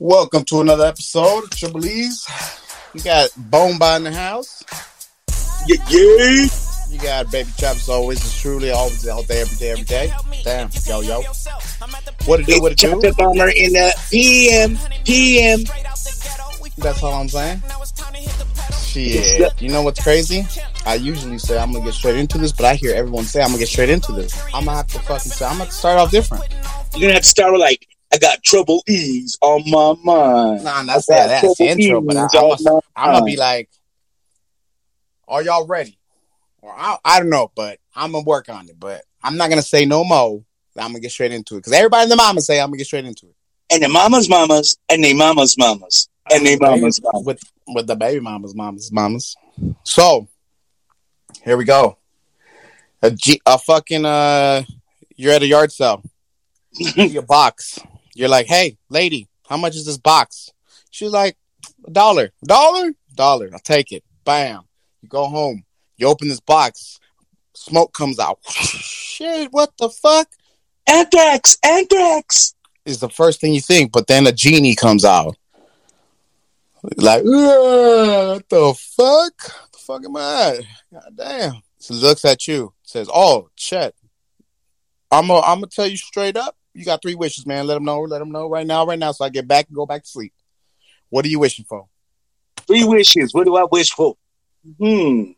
Welcome to another episode of Triple E's. You got Bone by in the house. Yeah, yeah. You got Baby Travis always is truly always out there every day, every day. Damn, yo yo. What it do, what it do? Chocolate bomber in the PM, PM. That's all I'm saying. Shit. You know what's crazy? I usually say I'm gonna get straight into this, but I hear everyone say I'm gonna get straight into this. I'm gonna have to fucking say I'm gonna have to start off different. You're gonna have to start with like, I got trouble E's on my mind. Nah, that's yeah, that's the intro, but I, I'm, gonna, my I'm gonna be like, "Are y'all ready?" Or I, I don't know, but I'm gonna work on it. But I'm not gonna say no more. I'm gonna get straight into it because everybody in the mama say I'm gonna get straight into it. And the mamas, mamas, and they mamas, mamas, and they mamas, mamas. with with the baby mamas, mamas, mamas. So here we go. A, G, a fucking uh, you're at a yard sale. You see a box. You're like, hey, lady, how much is this box? She's like, a dollar, dollar, dollar. I'll take it. Bam. You go home. You open this box. Smoke comes out. Shit, what the fuck? Anthrax, anthrax. Is the first thing you think, but then a genie comes out. Like, what the fuck? The fuck am I? God damn. So looks at you, says, "Oh, Chet, I'm gonna I'm gonna tell you straight up. You got three wishes, man. Let them know. Let them know right now, right now, so I get back and go back to sleep. What are you wishing for? Three wishes. What do I wish for? Hmm.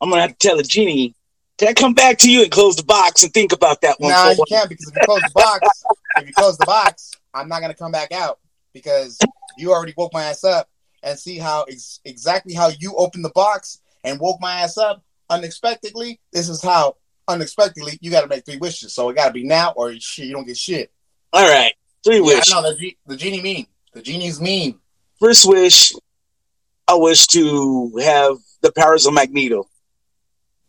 I'm gonna have to tell a genie. Can I come back to you and close the box and think about that one? Nah, you can't because if you close the box, if you close the box, I'm not gonna come back out because you already woke my ass up and see how ex- exactly how you opened the box and woke my ass up unexpectedly. This is how unexpectedly you got to make three wishes. So it got to be now or shit, you don't get shit. All right. Three Yeah, wishes. The, the genie mean. The genie's mean. First wish, I wish to have the powers of Magneto.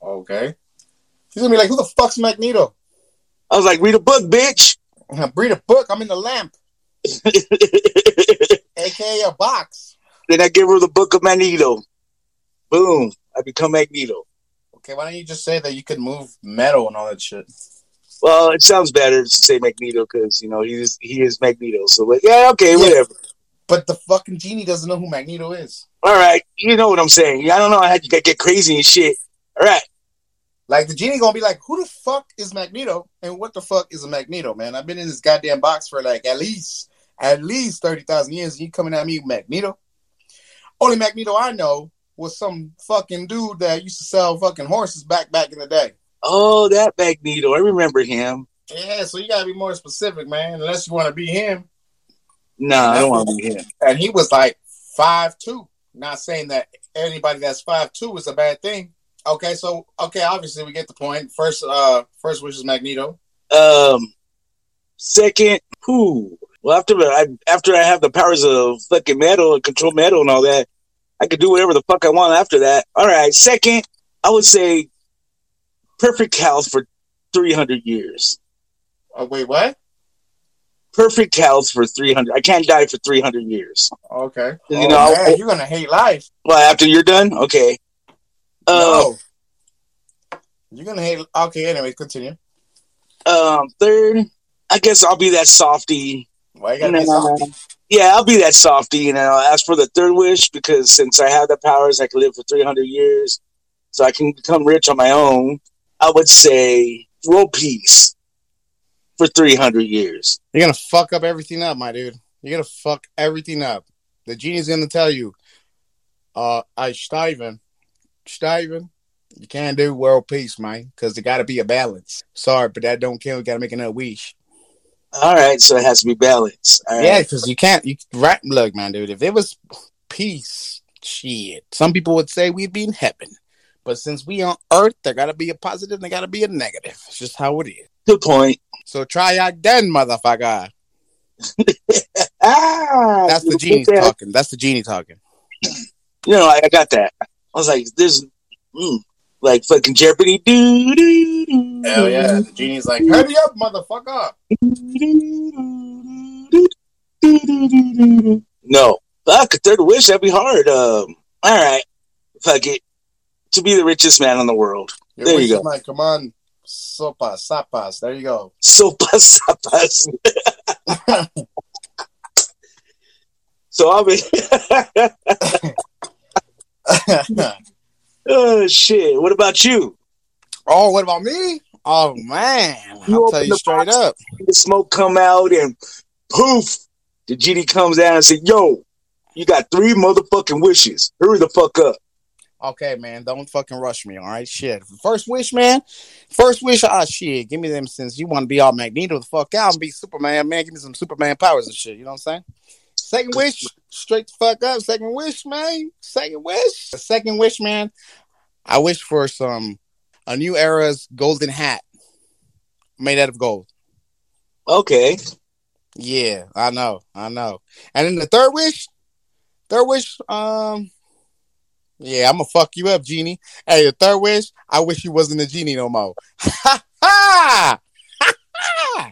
Okay. He's gonna be like, "Who the fuck's Magneto?" I was like, read a book, bitch. Read a book. I'm in the lamp, aka a box. Then I give her the book of Magneto. Boom. I become Magneto. Okay, why don't you just say that you could move metal and all that shit? Well, it sounds better to say Magneto because you know he's he is Magneto. So like, yeah, okay, Yeah. whatever. But the fucking genie doesn't know who Magneto is. All right, you know what I'm saying. I don't know. I had to get, crazy and shit. All right, Like the genie gonna be like, "Who the fuck is Magneto? And what the fuck is a Magneto, man? I've been in this goddamn box for like at least at least thirty thousand years. And you coming at me, Magneto? Only Magneto I know was some fucking dude that used to sell fucking horses back back in the day. oh that Magneto, I remember him. Yeah, so you gotta be more specific, man. Unless you want to be him. Nah, I don't want to be him. And he was like five two. Not saying that anybody that's five two is a bad thing. Okay, so okay, obviously we get the point. First, uh, first wish is Magneto. Um, second, who? Well, after I after I have the powers of fucking metal and control metal and all that, I could do whatever the fuck I want after that. All right. Second, I would say perfect health for three hundred years. Oh wait, what? Perfect health for three hundred. I can't die for three hundred years. Okay. You oh, know, man, you're gonna hate life. Well, after you're done, okay. Uh, no. You're gonna hate. Okay. Anyway, continue. um, third, I guess I'll be that softy. Why you gotta be no, no. soft? Yeah, I'll be that softy, and I'll ask for the third wish because since I have the powers, I can live for 300 years, so I can become rich on my own. I would say world peace for 300 years. You're gonna fuck up everything up, my dude. You're gonna fuck everything up. The genie's gonna tell you, uh, I Steven, Steven, you can't do world peace, man, because there gotta be a balance. Sorry, but that don't count. You gotta make another wish. All right, so it has to be balanced. All right. Yeah, because you can't. You right? Look, man, dude. If it was peace, shit. Some people would say we'd be in heaven, but since we on Earth, there gotta be a positive. There gotta be a negative. It's just how it is. Good point. So try again, motherfucker. Ah, That's the genie Yeah. talking. That's the genie talking. You know, I, I got that. I was like, "This, mm, like fucking Jeopardy." Do, Hell yeah. The genie's like, hurry up, motherfucker. No. Fuck, a third wish, that'd be hard. Um, all right. Fuck it. To be the richest man in the world. Your There you go. Like, come on. Sopas, sapas. There you go. Sopas, sopas. So I mean, oh shit. What about you? oh, what about me? Oh man, You I'll tell you straight box. up. The smoke come out and poof, the genie comes down and said, "Yo, you got three motherfucking wishes. Hurry the fuck up." Okay, man, don't fucking rush me. All right, shit. First wish, man. First wish. Ah, shit. Give me them since you want to be all Magneto the fuck out and be Superman, man. Give me some Superman powers and shit. You know what I'm saying? Second wish, straight the fuck up. Second wish, man. Second wish. The second wish, man. I wish for some a new era's golden hat made out of gold. Okay. Yeah, I know, I know. And then the third wish, third wish, um, yeah, I'm gonna fuck you up, genie. Hey, the third wish, I wish you wasn't a genie no more. Ha ha! Ha ha!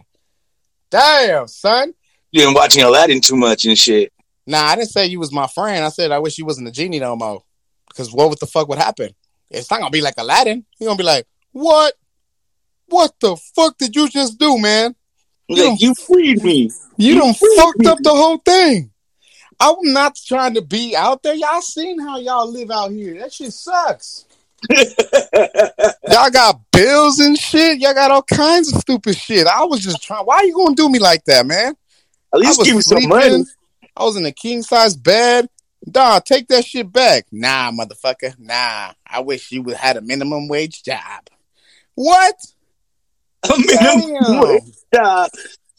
Damn, son. You been watching Aladdin too much and shit. Nah, I didn't say you was my friend. I said I wish you wasn't a genie no more. Because what the fuck would happen? It's not gonna be like Aladdin. You're gonna be like, what? What the fuck did you just do, man? You like, you freed me. You You done freaked fucked me. up the whole thing. I'm not trying to be out there. Y'all seen how y'all live out here. That shit sucks. Y'all got bills and shit. Y'all got all kinds of stupid shit. I was just trying. Why are you gonna do me like that, man? At least give me some money. I was in a king size bed. Nah, take that shit back. Nah, motherfucker. Nah. I wish you would had a minimum wage job. What? A minimum Damn. wage job,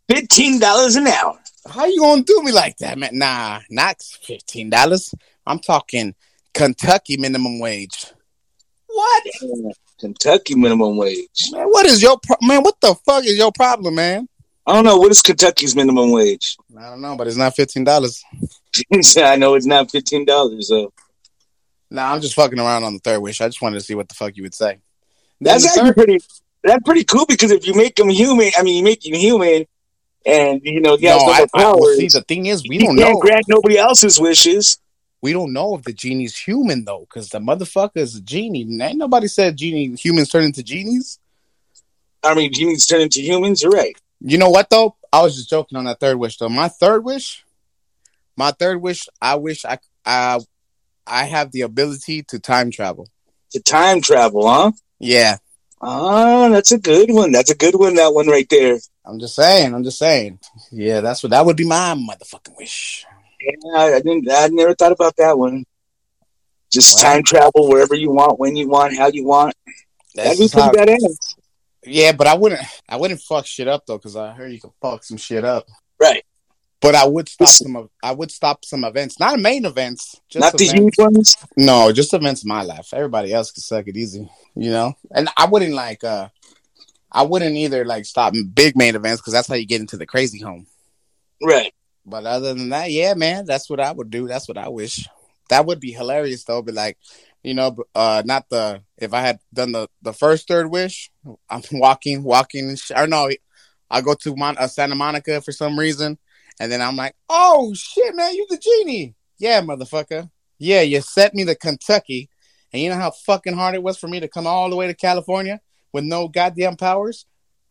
fifteen dollars an hour. How you gonna do me like that, man? Nah, not fifteen dollars. I'm talking Kentucky minimum wage. What? Kentucky minimum wage. Man, what is your pro- man? What the fuck is your problem, man? I don't know what is Kentucky's minimum wage. I don't know, but it's not fifteen dollars. I know it's not fifteen dollars though. Nah, I'm just fucking around on the third wish. I just wanted to see what the fuck you would say. Then That's actually third, pretty. That's pretty cool because if you make him human, I mean, you make him human, and you know yeah, no, no, I, well, see. The thing is, we don't know. grant nobody else's wishes. We don't know if the genie's human though, because the motherfucker is a genie. And Ain't nobody said genie humans turn into genies. I mean, genies turn into humans. You're right. You know what though? I was just joking on that third wish though. My third wish, my third wish, I wish I I I have the ability to time travel. To time travel, huh? Yeah, Ah, that's a good one. That's a good one. That one right there. I'm just saying. I'm just saying. Yeah, that's what that would be my motherfucking wish. Yeah, I didn't. I never thought about that one. Just Wow. time travel wherever you want, when you want, how you want. That'd That's be just how, pretty badass. Yeah, but I wouldn't. I wouldn't fuck shit up though, because I heard you can fuck some shit up. Right. But I would stop Listen. some. I would stop some events, not main events. Just Not the huge ones. No, just events in my life. Everybody else can suck it easy, you know. And I wouldn't like. uh I wouldn't either like stop big main events because that's how you get into the crazy home. Right. But other than that, yeah, man, that's what I would do. That's what I wish. That would be hilarious though. But like, you know, uh, not the if I had done the the first third wish, I'm walking, walking, and sh- or no, I go to Mon- uh, Santa Monica for some reason, and then I'm like, oh shit, man, you the genie? Yeah, motherfucker. Yeah, you sent me to Kentucky, and you know how fucking hard it was for me to come all the way to California with no goddamn powers.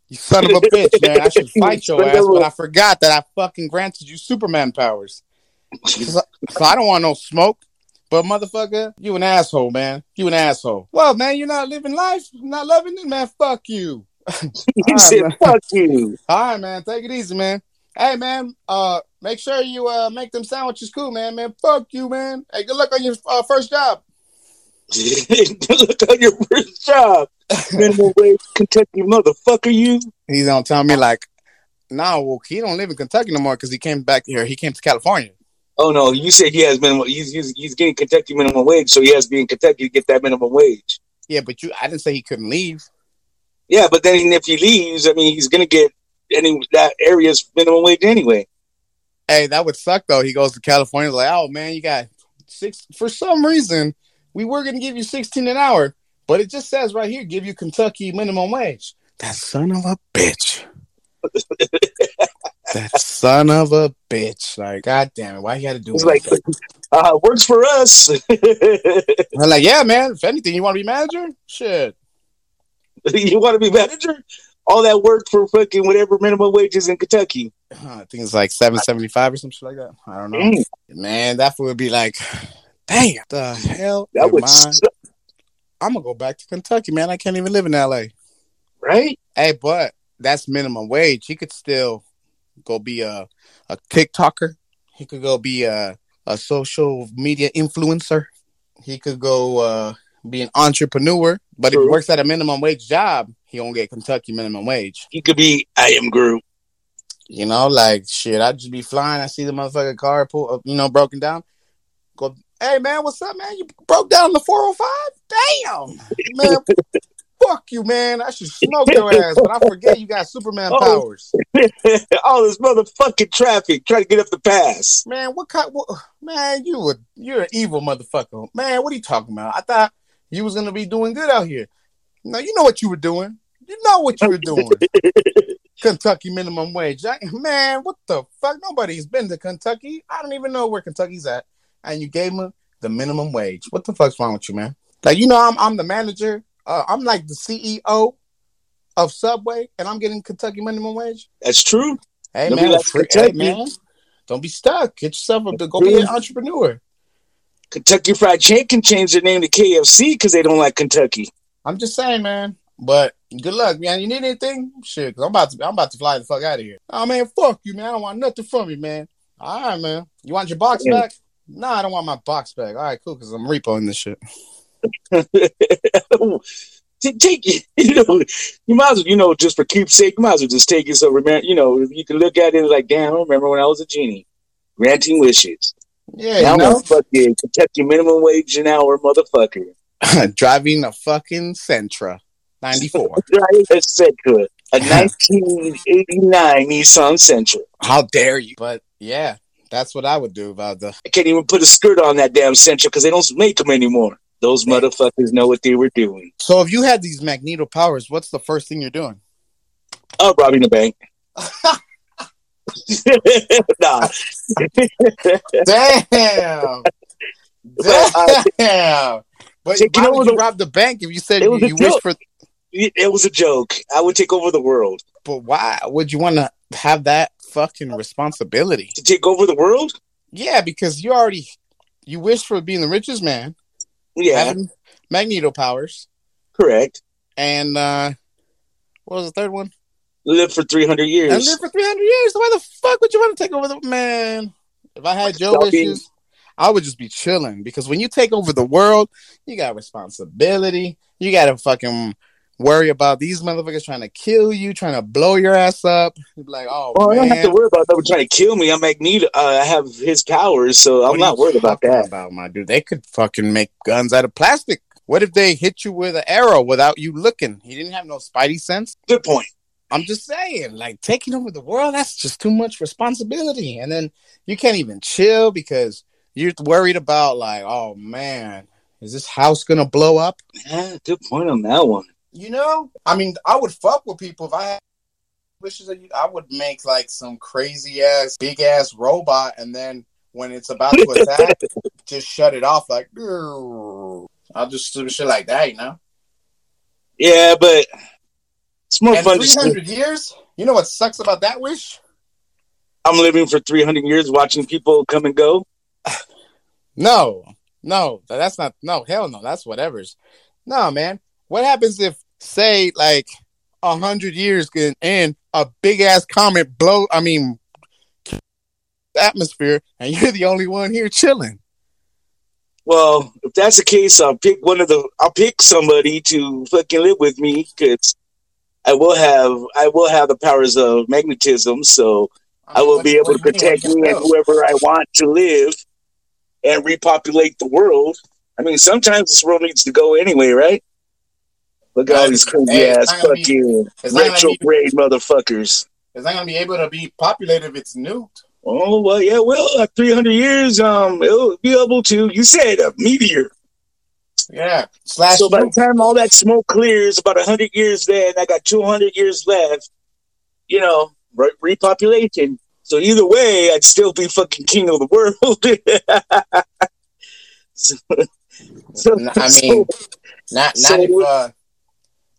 You son of a bitch, man! I should fight your ass, but I forgot that I fucking granted you Superman powers. So, so I don't want no smoke. But motherfucker, you an asshole, man. You an asshole. Well, man, you're not living life, not loving it, man. Fuck you. He right, said, man. "Fuck you." All right, man. Take it easy, man. Hey, man. Uh, make sure you uh make them sandwiches cool, man. Man, fuck you, man. Hey, good luck on your uh, first job. Look on your first job, minimum wage Kentucky motherfucker. You. He's gonna tell me like, no, well, he don't live in Kentucky no more because he came back here. He came to California. Oh no, you said he has minimum. He's, he's he's getting Kentucky minimum wage, so he has to be in Kentucky to get that minimum wage. Yeah, but you, I didn't say he couldn't leave. Yeah, but then if he leaves, I mean, he's gonna get any that area's minimum wage anyway. Hey, that would suck though. He goes to California, like, oh man, you got six. For some reason, we were gonna give you sixteen an hour, but it just says right here, give you Kentucky minimum wage. That son of a bitch. That son of a bitch. Like, god damn it, why you got to do It's it? like, Like, uh, works for us. I'm like, yeah, man. If anything, you want to be manager? Shit. you want to be manager? all that work for fucking whatever minimum wages in Kentucky. I think it's like seven seventy five or something like that. I don't know. Mm. Man, that would be like, damn, the hell. That would. I'm gonna go back to Kentucky, man. I can't even live in LA. Right? Hey, but that's minimum wage. He could still go be a a TikToker. He could go be a a social media influencer. He could go uh, be an entrepreneur. But True. if he works at a minimum wage job, he won't get Kentucky minimum wage. He could be I am Groot. You know, like shit. I'd just be flying. I see the motherfucking car pull, uh, you know, broken down. Go, hey man, what's up, man? You broke down the four hundred five. Damn, man. fuck you, man. I should smoke your ass, but I forget you got Superman oh. powers. All this motherfucking traffic trying to get up the pass. Man, what kind? What, man, you would you're an evil motherfucker. Man, what are you talking about? I thought you was gonna be doing good out here. Now you know what you were doing. You know what you were doing. Kentucky minimum wage. I, man, what the fuck? Nobody's been to Kentucky. I don't even know where Kentucky's at. And you gave them the minimum wage. What the fuck's wrong with you, man? Like, you know, I'm I'm the manager uh, I'm like the CEO of Subway, and I'm getting Kentucky minimum wage. That's true. Hey man, free, hey, man, don't be stuck. Get yourself a go be an entrepreneur. Kentucky Fried Chicken can change their name to KFC because they don't like Kentucky. I'm just saying, man. But good luck, man. You need anything? Shit, cause I'm about to I'm about to fly the fuck out of here. Oh man, fuck you, man. I don't want nothing from you, man. All right, man. You want your box yeah. back? No, nah, I don't want my box back. All right, cool, because I'm repoing this shit. take it, you know, you might as well, you know, just for keepsake, you might as well just take it. So remember, you know, you can look at it like, damn, I remember when I was a genie, granting wishes. Yeah, now you know, fucking Kentucky minimum wage an hour, motherfucker. Driving a fucking Sentra, ninety four. Driving a Sentra, a nineteen eighty nine Nissan Sentra. How dare you? But yeah, that's what I would do about the. I can't even put a skirt on that damn Sentra because they don't make them anymore. Those motherfuckers know what they were doing. So if you had these magneto powers, what's the first thing you're doing? Oh, robbing the bank. nah. Damn. Damn. But why would you the, rob the bank if you said you, you wish for? It was a joke. I would take over the world. But why would you want to have that fucking responsibility to take over the world? Yeah, because you already you wish for being the richest man. Yeah. Magneto powers. Correct. And uh what was the third one? Live for 300 years. And live for 300 years. Why the fuck would you want to take over the man? If I had Joe issues, I would just be chilling because when you take over the world, you got responsibility. You got to fucking worry about these motherfuckers trying to kill you, trying to blow your ass up. Like, oh, well, man. I don't have to worry about them trying to kill me. I'm Magneto. Uh, I have his powers, so what I'm not worried about that. About my dude, they could fucking make guns out of plastic. What if they hit you with an arrow without you looking? He didn't have no spidey sense. Good point. I'm just saying, like taking over the world, that's just too much responsibility. And then you can't even chill because you're worried about like, oh man, is this house gonna blow up? Yeah, good point on that one. You know, I mean, I would fuck with people if I had wishes. That you, I would make like some crazy ass, big ass robot, and then when it's about to attack, just shut it off. Like, I'll just do shit like that, you know. Yeah, but it's more and fun. Three hundred years. You know what sucks about that wish? I'm living for 300 years watching people come and go. No, no, that's not. No, hell no. That's whatever's. No, man. What happens if say like a hundred years and a big ass comet blow. I mean, atmosphere, and you're the only one here chilling. Well, if that's the case, I'll pick one of the. I'll pick somebody to fucking live with me because I will have. I will have the powers of magnetism, so I, mean, I will be able to protect me and whoever I want to live and repopulate the world. I mean, sometimes this world needs to go anyway, right? Look at all these crazy hey, ass fucking retrograde motherfuckers. It's not gonna be able to be populated if it's nuked. Oh well, yeah, well, uh, three hundred years, um, it'll be able to. You said a meteor. Yeah. Slash so by the time all that smoke clears, about hundred years then, I got two hundred years left. You know, re- repopulation. So either way, I'd still be fucking king of the world. so, so, I mean, so, not not so, if uh,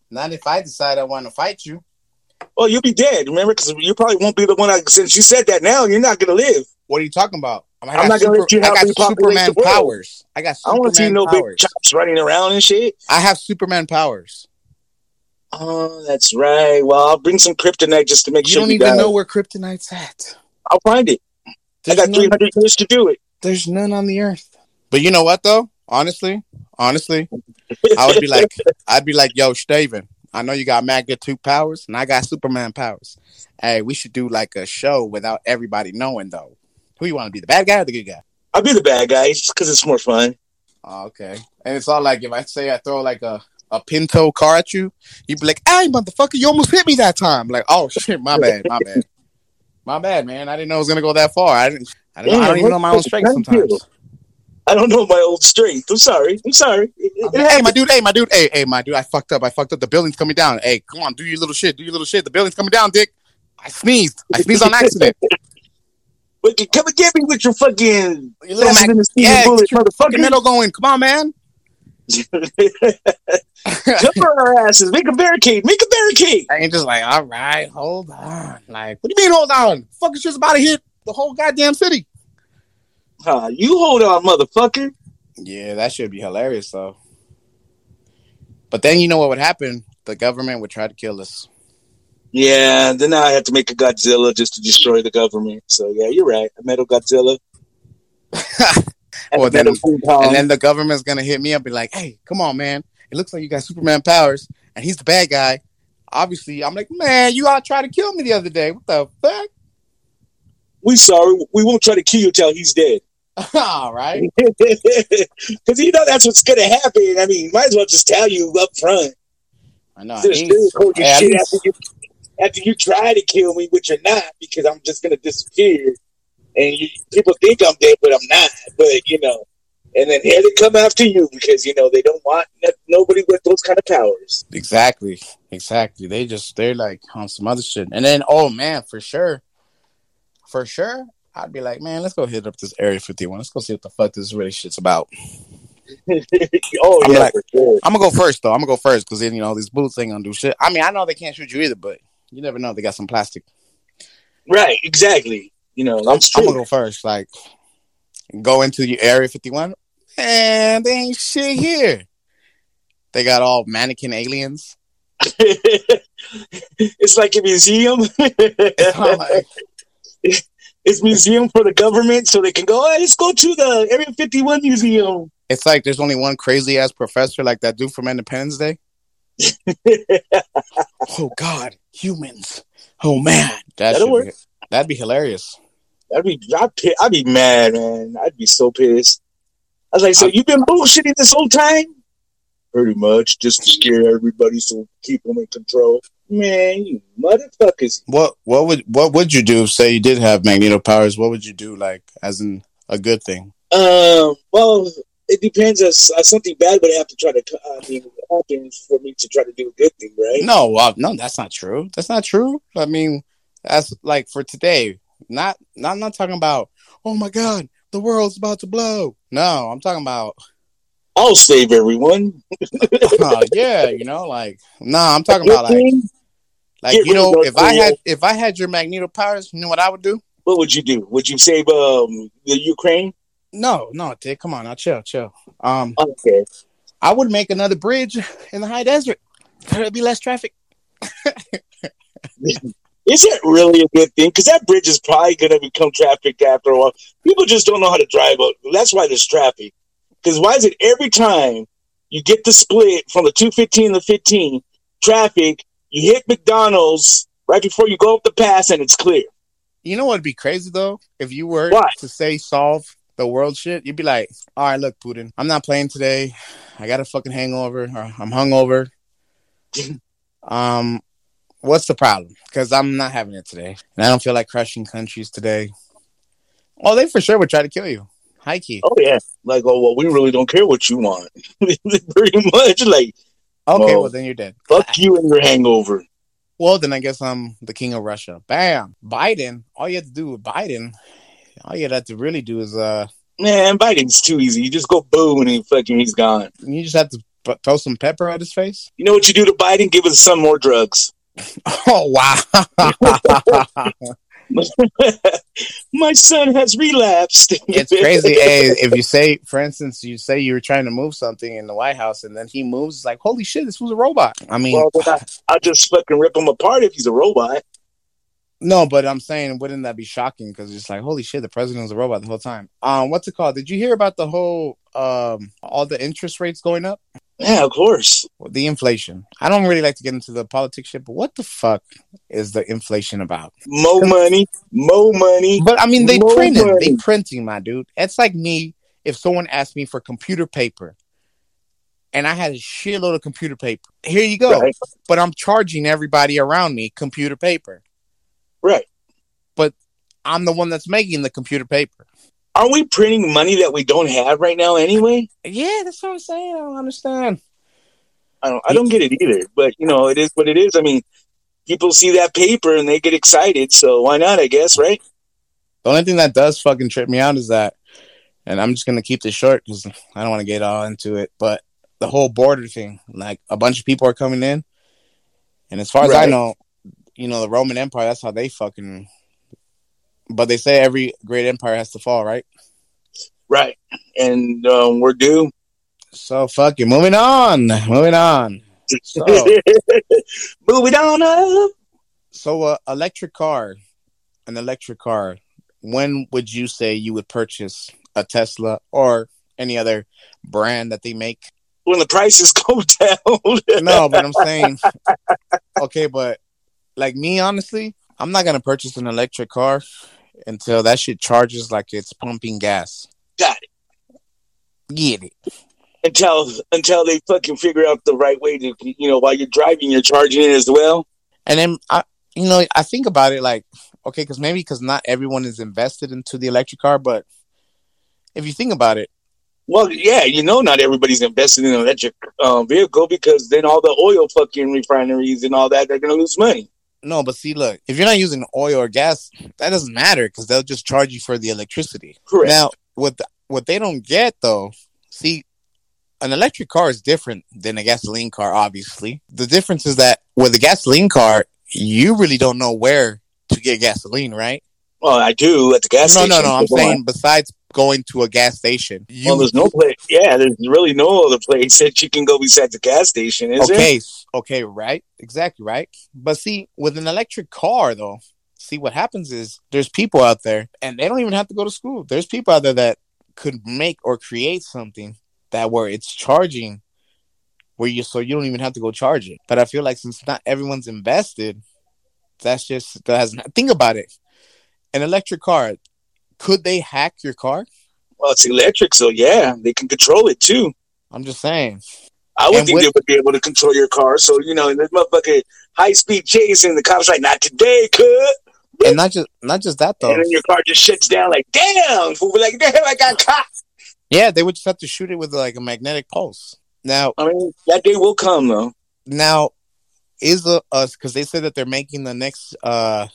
not if I decide I want to fight you. Well, you'll be dead. Remember, because you probably won't be the one. That, since you said that, now you're not gonna live. What are you talking about? I I'm not gonna let you I got me Superman powers. I got I don't want to see Superman no big powers. chops running around and shit. I have Superman powers. Oh, that's right. Well, I'll bring some kryptonite just to make You sure You don't even die. know where Kryptonite's at. I'll find it. I got none, 300 years to do it. there's none on the earth. But you know what though? Honestly, honestly, I would be like, I'd be like, yo, Steven, I know you got Magneto powers and I got Superman powers. Hey, we should do like a show without everybody knowing though. Who you want to be, the bad guy or the good guy? I'll be the bad guy just because it's more fun. Oh, okay. And it's all like if I say I throw like a, a Pinto car at you, you'd be like, hey, motherfucker, you almost hit me that time. Like, oh shit, my bad, my bad. My bad, man. I didn't know it was gonna go that far. I didn't I, didn't, I don't even know my own strength sometimes. I don't know my old strength. I'm sorry. I'm sorry. Hey, my dude. Hey, my dude. Hey, hey, my dude. I fucked up. I fucked up. The building's coming down. Hey, come on, do your little shit. Do your little shit. The building's coming down, Dick. I sneezed. I sneezed on accident. But you come and get me with your fucking You little faster Mac- than yeah, bullet, your fucking motherfucker. middle going. Come on, man. Jump on our asses. Make a barricade. Make a barricade. I ain't just like, all right, hold on. Like, what do you mean, hold on? Fucking shit's about to hit the whole goddamn city. Huh, you hold on, motherfucker. Yeah, that should be hilarious, though. But then you know what would happen? The government would try to kill us. Yeah, then I had to make a Godzilla just to destroy the government. So yeah, you're right. A metal Godzilla. And Well, then- and then the government's gonna hit me up and be like, "Hey, come on, man! It looks like you got Superman powers, and he's the bad guy." Obviously, I'm like, "Man, you all tried to kill me the other day. What the fuck?" we sorry. We won't try to kill you till he's dead. all right. Because you know that's what's gonna happen. I mean, might as well just tell you up front. I know. Instead of at least- sugarcoat your shit after you after you try to kill me, which you're not, because I'm just gonna disappear. And you, people think I'm dead, but I'm not. But you know, and then here they come after you because you know they don't want no- nobody with those kind of powers. Exactly. Exactly. They just they're like on some other shit. And then oh man, for sure. For sure. I'd be like, man, let's go hit up this Area 51. Let's go see what the fuck this really shit's about. oh I'm yeah, like- for sure. I'm gonna go first though. I'm gonna go first because then you know these boots ain't gonna do shit. I mean, I know they can't shoot you either, but you never know. They got some plastic. Right, exactly. You know, I'm, I'm gonna go first. Like, go into the Area 51, and they ain't shit here. They got all mannequin aliens. it's like a museum. Like, it's museum for the government, so they can go. "Oh, let's go to the Area 51 museum. it's like there's only one crazy ass professor like that dude from Independence Day. oh God, humans. Oh man, that work. Be, that'd be hilarious. That'd be, I'd, I'd be mad, man. I'd be so pissed. I was like, so you've been bullshitting this whole time? Pretty much, just to scare everybody, so keep them in control. Man, you motherfuckers. What what would what would you do? if, Say you did have magneto powers. What would you do? Like as in a good thing? Um, well, it depends. As uh, something bad would have to try to, I mean, happen for me to try to do a good thing, right? No, well, no, that's not true. That's not true. I mean, that's like for today. Not, not, I'm not talking about. Oh my God, the world's about to blow. No, I'm talking about. I'll save everyone. uh, yeah, you know, like no, I'm talking about like, like Get you know, if I Korea. had if I had your magneto powers, you know what I would do? What would you do? Would you save um the Ukraine? No, no, Dick, come on, now chill, chill. Um, Okay. I would make another bridge in the high desert. There'd be less traffic. Is it really a good thing? Because that bridge is probably going to become trafficked after a while. People just don't know how to drive up. That's why there's traffic. Because why is it every time you get the split from the 215 to 15 traffic, you hit McDonald's right before you go up the pass and it's clear? You know what'd be crazy though? If you were What? to say solve the world shit, you'd be like, all right, look, Putin, I'm not playing today. I got a fucking hangover. Or I'm hungover. um, what's the problem? Because I'm not having it today, and I don't feel like crushing countries today. Oh, they for sure would try to kill you. High key. Oh, yeah. Like, oh, well, we really don't care what you want. Pretty much. Like, Okay, well- well then you're dead. fuck you and your hangover. Well, then I guess I'm the king of Russia. Bam, Biden. All you have to do with Biden, all you have to really do is uh, Man, Biden's too easy. You just go boom and he fucking he's gone. you just have to throw some pepper at his face. You know what you do to Biden? Give his son more drugs. Oh wow. My son has relapsed. it's crazy. Hey, if you say, for instance, you say you were trying to move something in the White House, and then he moves, it's like, holy shit, this was a robot. I mean, well, I, I'll just fucking rip him apart if he's a robot. No, but I'm saying, wouldn't that be shocking? Because it's like, holy shit, the president was a robot the whole time. Um, what's it called? Did you hear about the whole um all the interest rates going up? Yeah, of course. The inflation. I don't really like to get into the politics shit, but what the fuck is the inflation about? More money, more money. But I mean, they money. they printing, my dude. It's like me if someone asked me for computer paper, and I had a shitload of computer paper. Here you go. Right. But I'm charging everybody around me computer paper. Right. But I'm the one that's making the computer paper. Aren't we printing money that we don't have right now anyway? Yeah, that's what I'm saying. I don't understand. I don't, I don't get it either. But you know, it is what it is. I mean, people see that paper and they get excited, so why not? I guess, right? The only thing that does fucking trip me out is that, and I'm just gonna keep this short because I don't want to get all into it. But the whole border thing, like a bunch of people are coming in, and as far as I know, you know, the Roman Empire, that's how they fucking. But they say every great empire has to fall, right? Right. And um, we're due. So fuck it. Moving on. Moving on. So, Moving on up. so uh, electric car, an electric car. When would you say you would purchase a Tesla or any other brand that they make? When the prices go down. No, but I'm saying, okay, but like me, honestly, I'm not gonna purchase an electric car until that shit charges like it's pumping gas. Got it. Get it. until until they fucking figure out the right way to you know while you're driving you're charging it as well. And then I, you know, I think about it like, okay, because maybe because not everyone is invested into the electric car, but if you think about it, Well, yeah, you know, not everybody's invested in an electric um, vehicle because then all the oil fucking refineries and all that they're gonna lose money. No, but see, look, if you're not using oil or gas, that doesn't matter because they'll just charge you for the electricity. Correct. Now, what the, what they don't get though, see, an electric car is different than a gasoline car. Obviously, the difference is that with a gasoline car, you really don't know where to get gasoline, right? well, I do at the gas no, station. no, no. I'm saying besides going to a gas station, you well, there's no place. Yeah, there's really no other place that you can go besides the gas station, is there? okay, s- okay, right, exactly right. But see, with an electric car, though, see what happens is there's people out there, and they don't even have to go to school. There's people out there that could make or create something that where it's charging, where you so you don't even have to go charge it. But I feel like since not everyone's invested, that's just that has not, think about it. An electric car, could they hack your car? Well, it's electric, so yeah, they can control it too. I'm just saying. I would And think with- they would be able to control your car. So you know, in this motherfucker high speed chase, and the cops like, "Not today, cut." And not just not just that though. And then your car just shuts down like, damn, fool, like, damn, I got caught. Yeah, they would just have to shoot it with like a magnetic pulse. Now, I mean, that day will come though. now is the us because they said that they're making the next uh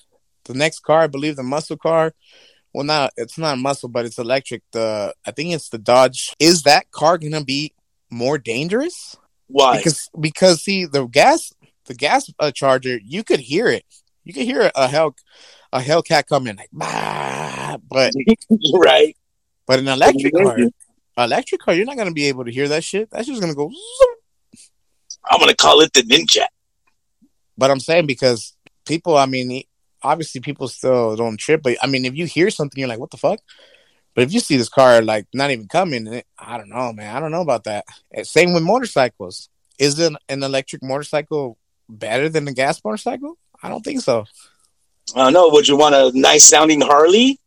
the next car, I believe the muscle car. Well, not it's not muscle, but it's electric. The I think it's the Dodge. Is that car gonna be more dangerous? Why? Because because see the gas the gas uh, charger, you could hear it. You could hear a hell a Hellcat coming like bah, but right. but an electric car, electric car, you're not gonna be able to hear that shit. That's just gonna go. zoom. I'm gonna call it the ninja. But I'm saying because people, I mean, obviously people still don't trip. But I mean, if you hear something, you're like, what the fuck? But if you see this car like not even coming, I don't know, man. I don't know about that. Same with motorcycles. Is an, an electric motorcycle better than a gas motorcycle? I don't think so. I don't know. Would you want a nice sounding Harley,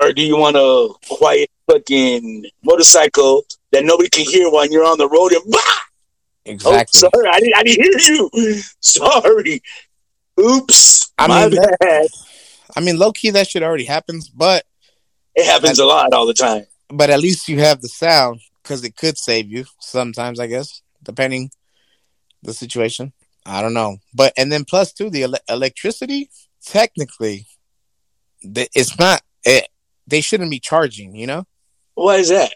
or do you want a quiet fucking motorcycle that nobody can hear when you're on the road and bah! Exactly. Oh, sorry, I didn't, I didn't hear you. Sorry. Oops. I My mean, bad. I mean, low key that shit already happens, but It happens a lot all the time. but at least you have the sound because it could save you sometimes, I guess, depending the situation. I don't know, but and then plus too the ele- electricity. Technically, th- it's not. It, they shouldn't be charging. You know, Why is that?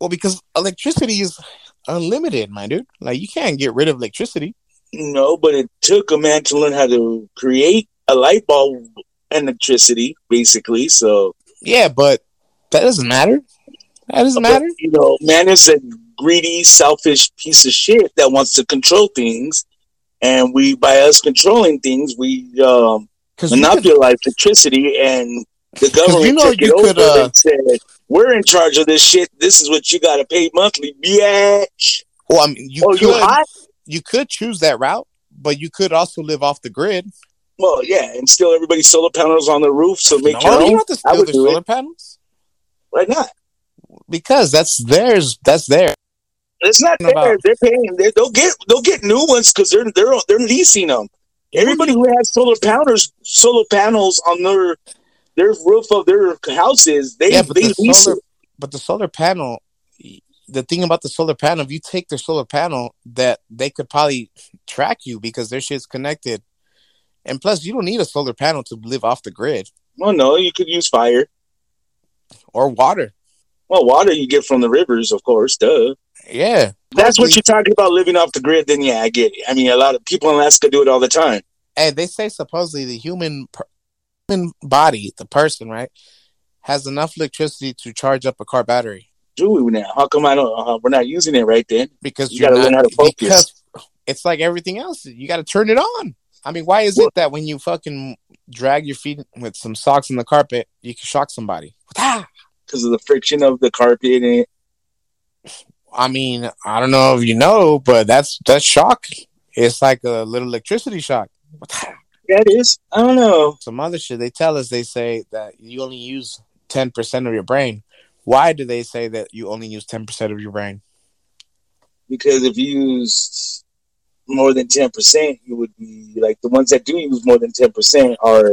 well because electricity is unlimited, my dude. Like you can't get rid of electricity. No, but it took a man to learn how to create a light bulb and electricity, basically. So Yeah, but that doesn't matter. That doesn't But, matter. you know, man is a greedy, selfish piece of shit that wants to control things. And we, by us controlling things, we um, Because you could, monopolize electricity, and the government you know took you it could, over uh, and said, "We're in charge of this shit. This is what you got to pay monthly, bitch." well, I mean, you oh, could you hot? You could choose that route, but you could also live off the grid. Well, yeah, and still everybody's solar panels on the roof, so make no, your you own. don't have to steal their solar it. panels Why not? because that's theirs. That's there. It's not About- fair. They're paying. They, they'll get. They'll get new ones because they're they're they're leasing them. Everybody who has solar panels, solar panels on their their roof of their houses, they Yeah, but they the lease solar, it. but the solar panel. The thing about the solar panel, if you take their solar panel, that they could probably track you because their shit's connected, and plus, you don't need a solar panel to live off the grid Well, no, you could use fire. or water. Well, water you get from the rivers, of course. Duh. Yeah, That's what you're talking about living off the grid. Then yeah, I get it. I mean, a lot of people in Alaska do it all the time. and they say supposedly the human per- human body, the person, right, has enough electricity to charge up a car battery Do we now? How come I don't? Uh, we're not using it right then. because You gotta learn how to focus. it's like everything else. You got to turn it on. I mean, why is Well- it that when you fucking drag your feet with some socks on the carpet, you can shock somebody? Ah! Because of the friction of the carpet and I mean, I don't know if you know, but that's that's shock. It's like a little electricity shock. yeah, it is. I don't know. Some other shit. They tell us they say that you only use ten percent of your brain. Why do they say that you only use ten percent of your brain? because if you used more than 10%, you would be like the ones that do use more than 10% are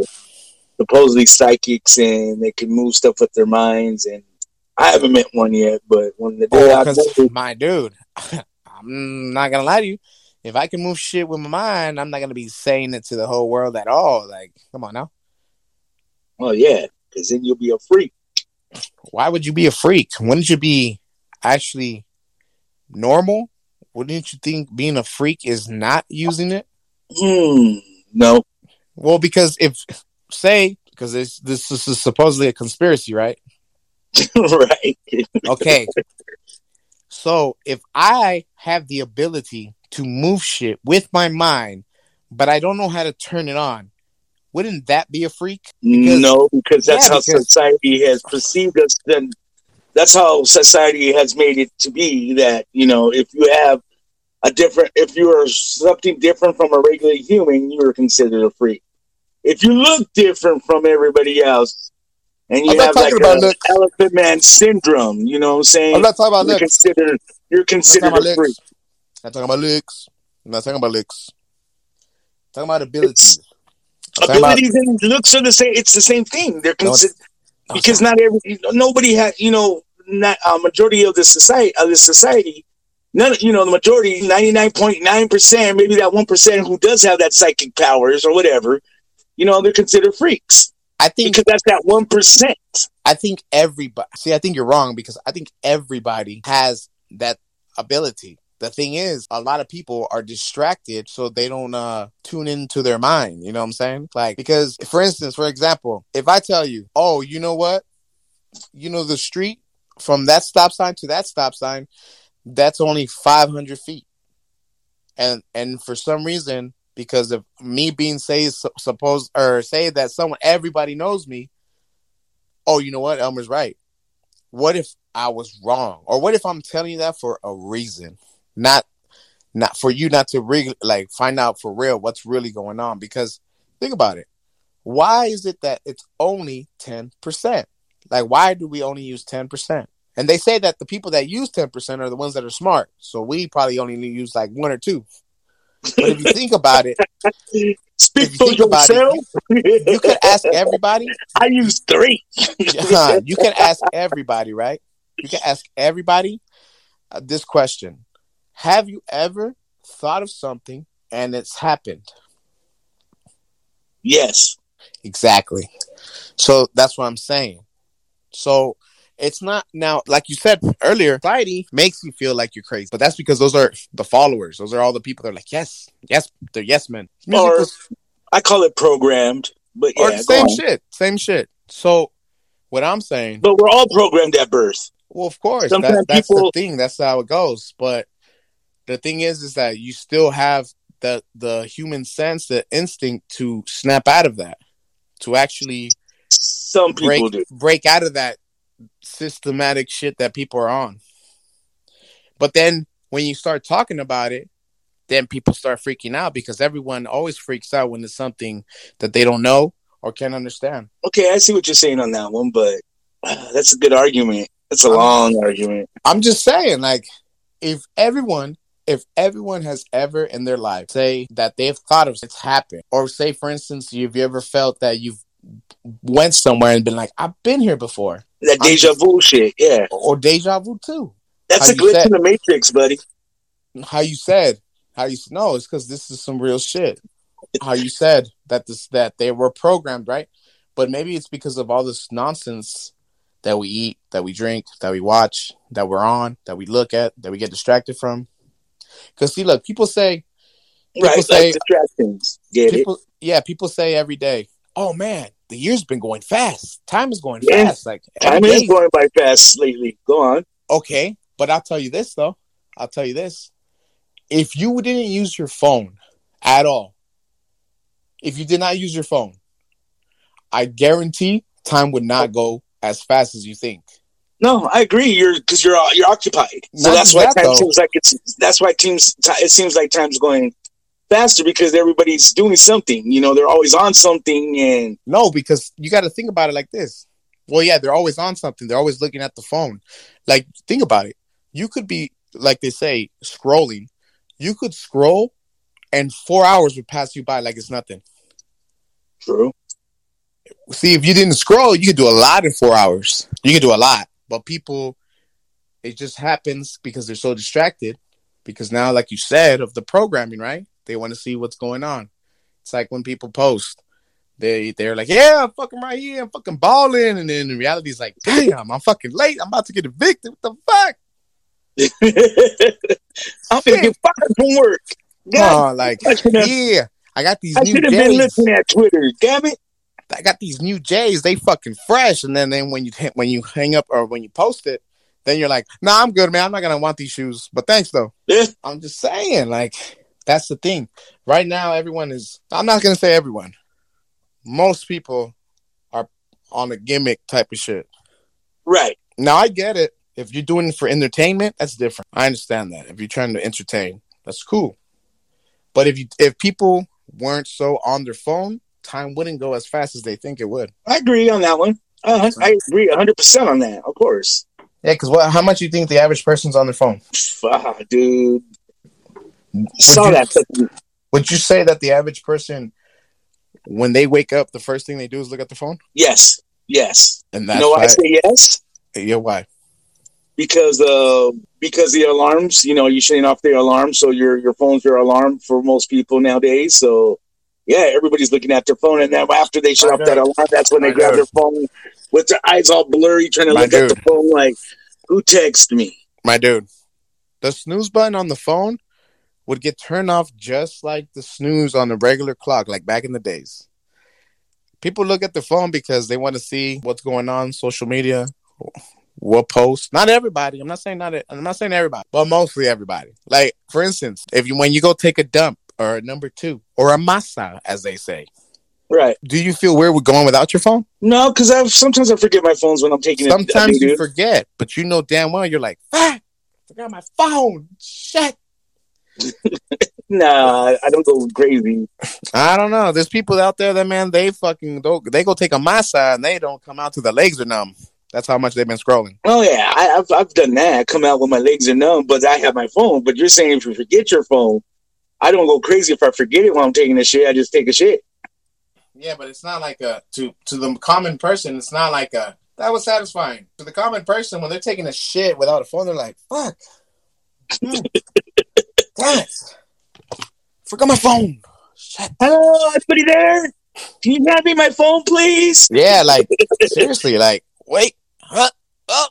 supposedly psychics and they can move stuff with their minds. And I haven't met one yet, but when the day oh, I Because go, my dude, I'm not gonna lie to you. If I can move shit with my mind, I'm not gonna be saying it to the whole world at all. Like, come on now. oh, yeah, because then you'll be a freak. Why would you be a freak? Wouldn't you be actually normal? Wouldn't you think being a freak is not using it? Hmm, no. Well, because if say because this this is supposedly a conspiracy, right? right. Okay. so if I have the ability to move shit with my mind, but I don't know how to turn it on, wouldn't that be a freak? Because- no, because that's Yeah, how because- society has perceived us. Then that's how society has made it to be. That you know, if you have a different, if you are something different from a regular human, you are considered a freak. If you look different from everybody else, and you I'm have like about a looks. elephant man syndrome, you know what I'm saying? I'm not talking about you're looks. considered you're considered a freak. I'm not talking about looks. I'm not talking about looks. I'm talking about abilities. I'm talking about- Abilities and looks are the same. It's the same thing. They're considered. no, because not. every nobody had you know not a majority of the society of the society none you know the majority 99.9% maybe that 1% who does have that psychic powers or whatever you know they're considered freaks I think because that's that 1% I think everybody. See, I think you're wrong because I think everybody has that ability. The thing is, a lot of people are distracted, so they don't uh, tune into their mind. You know what I'm saying? Like, because, for instance, for example, if I tell you, "Oh, you know what? You know the street from that stop sign to that stop sign, that's only 500 feet," and and for some reason, because of me being say su- suppose or say that someone everybody knows me, oh, you know what? Elmer's right. What if I was wrong? Or what if I'm telling you that for a reason? Not not for you not to really like find out for real what's really going on. Because think about it. Why is it that it's only 10%? Like why do we only use 10%? And they say that the people that use 10% are the ones that are smart. So we probably only use like one or two. But if you think about it, speak you for about it, yourself you could ask everybody i use three you can ask everybody, right? You can ask everybody uh, this question: Have you ever thought of something and it's happened? yes Exactly. So that's what I'm saying. So It's not now, like you said earlier, society makes you feel like you're crazy, but that's because those are the followers. Those are all the people that are like, yes, yes, they're yes men. Or I call it programmed, but yeah, same shit, same shit. So, what I'm saying, But we're all programmed at birth. well, of course, Sometimes that, that's people- the thing. That's how it goes. But the thing is, is that you still have the the human sense, the instinct to snap out of that, to actually Some people break do. break out of that systematic shit that people are on. But then when you start talking about it, then people start freaking out because everyone always freaks out when it's something that they don't know or can't understand. Okay, I see what you're saying on that one, but uh, that's a good argument. That's a I'm- long argument. I'm just saying, like, if everyone, if everyone has ever in their life say that they've thought of it's happened, or say, for instance, you've you ever felt that you've went somewhere and been like, I've been here before, That I'm deja vu shit. Yeah, or deja vu too. that's How a glitch said- in the matrix, buddy. how you said how you no it's because this is some real shit how you said that this that they were programmed right but maybe it's because of all this nonsense that we eat that we drink that we watch that we're on that we look at that we get distracted from because see look people say right, say- like distractions. Get it? people yeah people say every day oh man the year's been going fast time is going Yeah. fast like Time is going by fast lately. Go on. Okay, but I'll tell you this though. I'll tell you this. If you didn't use your phone at all, if you did not use your phone, I guarantee time would not go as fast as you think. No, I agree. You're because you're you're occupied, so Not that's why that, time seems like it's. That's why teams. It seems like time's going faster because everybody's doing something. You know, they're always on something, and No, because you got to think about it like this. Well, yeah, they're always on something. They're always looking at the phone. Like, think about it. You could be, like they say, scrolling. You could scroll, and four hours would pass you by like it's nothing. true. see if you didn't scroll you could do a lot in four hours you could do a lot but people it just happens because they're so distracted because now like you said of the programming right? They want to see what's going on. It's like when people post they they're like yeah i'm fucking right here. I'm fucking balling and then in reality it's like damn i'm fucking late. I'm about to get evicted. What the fuck? I'm gonna get fired from work. God, oh, like I should have- yeah i got these I should have been looking at Twitter. Damn it! I got these new J's. They fucking fresh. And then, then when you when you hang up or when you post it, then you're like, Nah, I'm good, man. I'm not gonna want these shoes. But thanks though. Yeah. I'm just saying, like, that's the thing. Right now, everyone is. I'm not gonna say everyone. Most people are on a gimmick type of shit. Right. Now I get it. If you're doing it for entertainment, that's different. I understand that. If you're trying to entertain, that's cool. But if you if people weren't so on their phone, time wouldn't go as fast as they think it would. I agree on that one. Uh, I agree 100 percent on that. Of course. Yeah, because what? How much do you think the average person's on their phone? Ah, dude. Saw you- that. Would you say that the average person, when they wake up, the first thing they do is look at the phone? Yes. Yes. And You that's know why why. I say yes? yeah, why? because uh because the alarms you know you're shutting off the alarm so your your phone's your alarm for most people nowadays so yeah everybody's looking at their phone and then after they shut off that alarm that's when they My grab dude. their phone with their eyes all blurry trying to My look at the phone like who texted me My dude, the snooze button on the phone would get turned off just like the snooze on the regular clock, like back in the days. People look at the phone because they want to see what's going on social media, what post. Not everybody. I'm not saying not. I'm not saying everybody, but mostly everybody. Like for instance, if you when you go take a dump or a number two or a masa, as they say, right do you feel weird with going without your phone? no because i sometimes i forget my phones when i'm taking it Sometimes you forget, but you know damn well you're like, ah, I forgot my phone. Shit. nah i don't go crazy I don't know. There's people out there that man, they fucking don't, they go take a masa and they don't come out to the legs are numb. That's how much they've been scrolling. oh yeah I, I've, I've done that come out when my legs are numb but i have my phone but you're saying if you forget your phone i don't go crazy if i forget it while i'm taking a shit i just take a shit Yeah, but it's not like a to to the common person. It's not like a that was satisfying to the common person when they're taking a shit without a phone. They're like, fuck, damn it, forgot my phone. Shit. Hello, anybody there? Can you hand me my phone, please? Yeah, like seriously, like wait, huh, oh,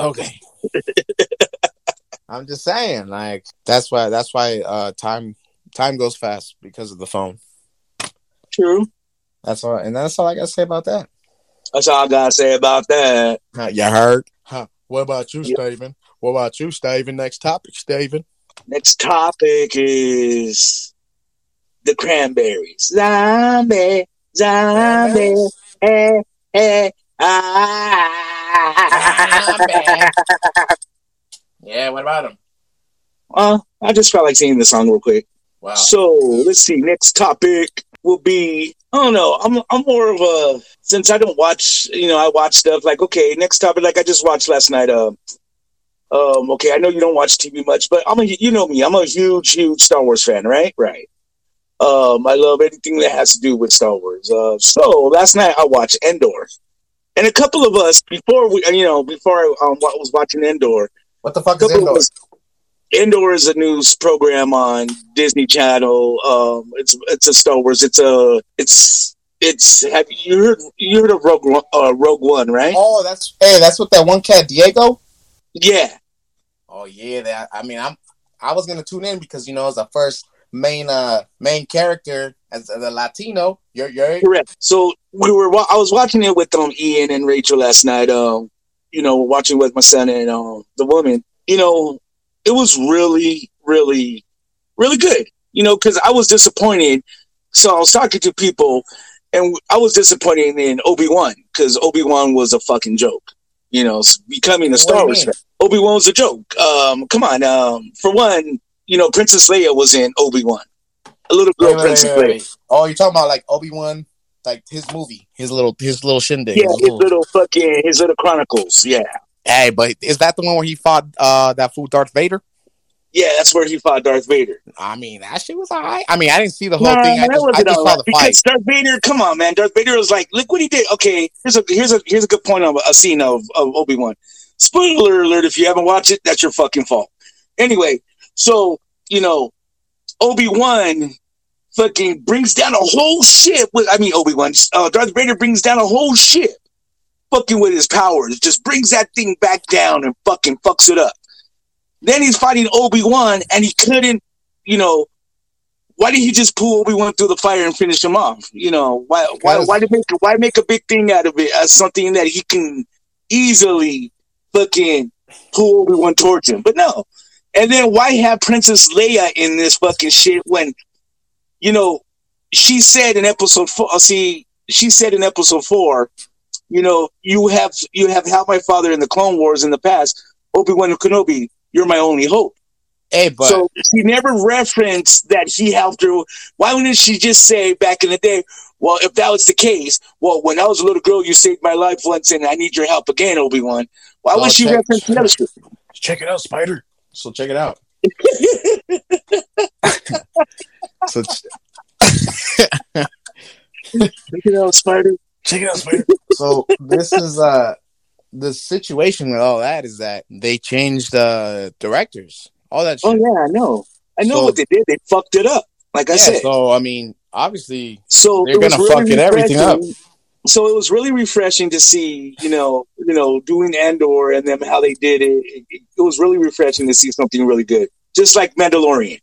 Okay. I'm just saying, like that's why that's why uh time time goes fast because of the phone. True. That's all, and that's all I gotta say about that. That's all I gotta say about that. Huh, you heard? Huh. What about you, Steven? What about you, Steven? Next topic, Steven. Next topic is the cranberries. Zombie, zombie, eh, eh, ah. Yeah, what about him? Uh, I just felt like singing the song real quick. Wow. So let's see. Next topic will be. I don't know. I'm I'm more of a since I don't watch. You know, I watch stuff like okay. Next topic, like I just watched last night. Uh, um. Okay, I know you don't watch TV much, but I'm a you know me. I'm a huge huge Star Wars fan. Right. Right. Um. I love anything that has to do with Star Wars. Uh. So last night I watched Andor, and a couple of us before we you know before I um, was watching Andor. What the fuck is Indoor? Andor? is a news program on Disney Channel. Um, it's it's a Star Wars. It's a it's it's. Have you heard you heard of Rogue One- uh, Rogue One, right? Oh, that's hey, that's what that one cat Diego. Yeah, Oh yeah, that I mean, I'm I was gonna tune in because you know as the first main uh main character as the Latino. You're you're correct. So we were. I was watching it with um Ian and Rachel last night. Um, you know, watching with my son and um the woman. You know, it was really, really, really good. You know, because I was disappointed. So I was talking to people, and I was disappointed in Obi Wan because Obi Wan was a fucking joke. You know, becoming a Star Wars fan. Obi Wan was a joke. Um, come on. Um, for one, you know, Princess Leia was in Obi Wan. A little girl, Wait, Princess wait, Leia. wait. Oh, you're talking about like Obi Wan, like his movie, his little his little shindig. Yeah, his his little- little fucking his little chronicles. Yeah, Hey, but is that the one where he fought uh that fool Darth Vader? yeah, that's where he fought Darth Vader. I mean, that shit was alright. I mean, I didn't see the whole Nah, thing. I just, I just saw right, the because fight. Darth Vader, come on, man. Darth Vader was like, look what he did. Okay, here's a here's a here's a good point of a scene of, of Obi Wan. Spoiler alert! If you haven't watched it, that's your fucking fault. Anyway, so you know, Obi Wan fucking brings down a whole ship with. I mean, Obi Wan. Uh, Darth Vader brings down a whole ship, fucking with his powers. Just brings that thing back down and fucking fucks it up. Then he's fighting Obi Wan, and he couldn't, you know, why did he just pull Obi Wan through the fire and finish him off? You know, why why why did make why make a big thing out of it as something that he can easily fucking pull Obi Wan towards him? But no. And then why have Princess Leia in this fucking shit when you know she said in episode four uh, see she said in episode four, you know, you have you have helped my father in the Clone Wars in the past, Obi Wan Kenobi, you're my only hope. Hey, but so she never referenced that he helped her. Why wouldn't she just say back in the day, well, if that was the case, well, when I was a little girl, you saved my life once and I need your help again, Obi Wan. Why Well, would she check- reference the other shit? check it out, Spider. So check it out. so You know, Spider. check it out, Spider. so this is uh the situation with all that is that they changed uh directors, all that shit. Oh yeah, I know. I know So- what they did. They fucked it up. Like I Yeah, said. so I mean, obviously, So They're it gonna fuck it everything up. So it was really refreshing to see, you know, you know, doing Andor and them how they did it. It, it was really refreshing to see something really good, just like Mandalorian.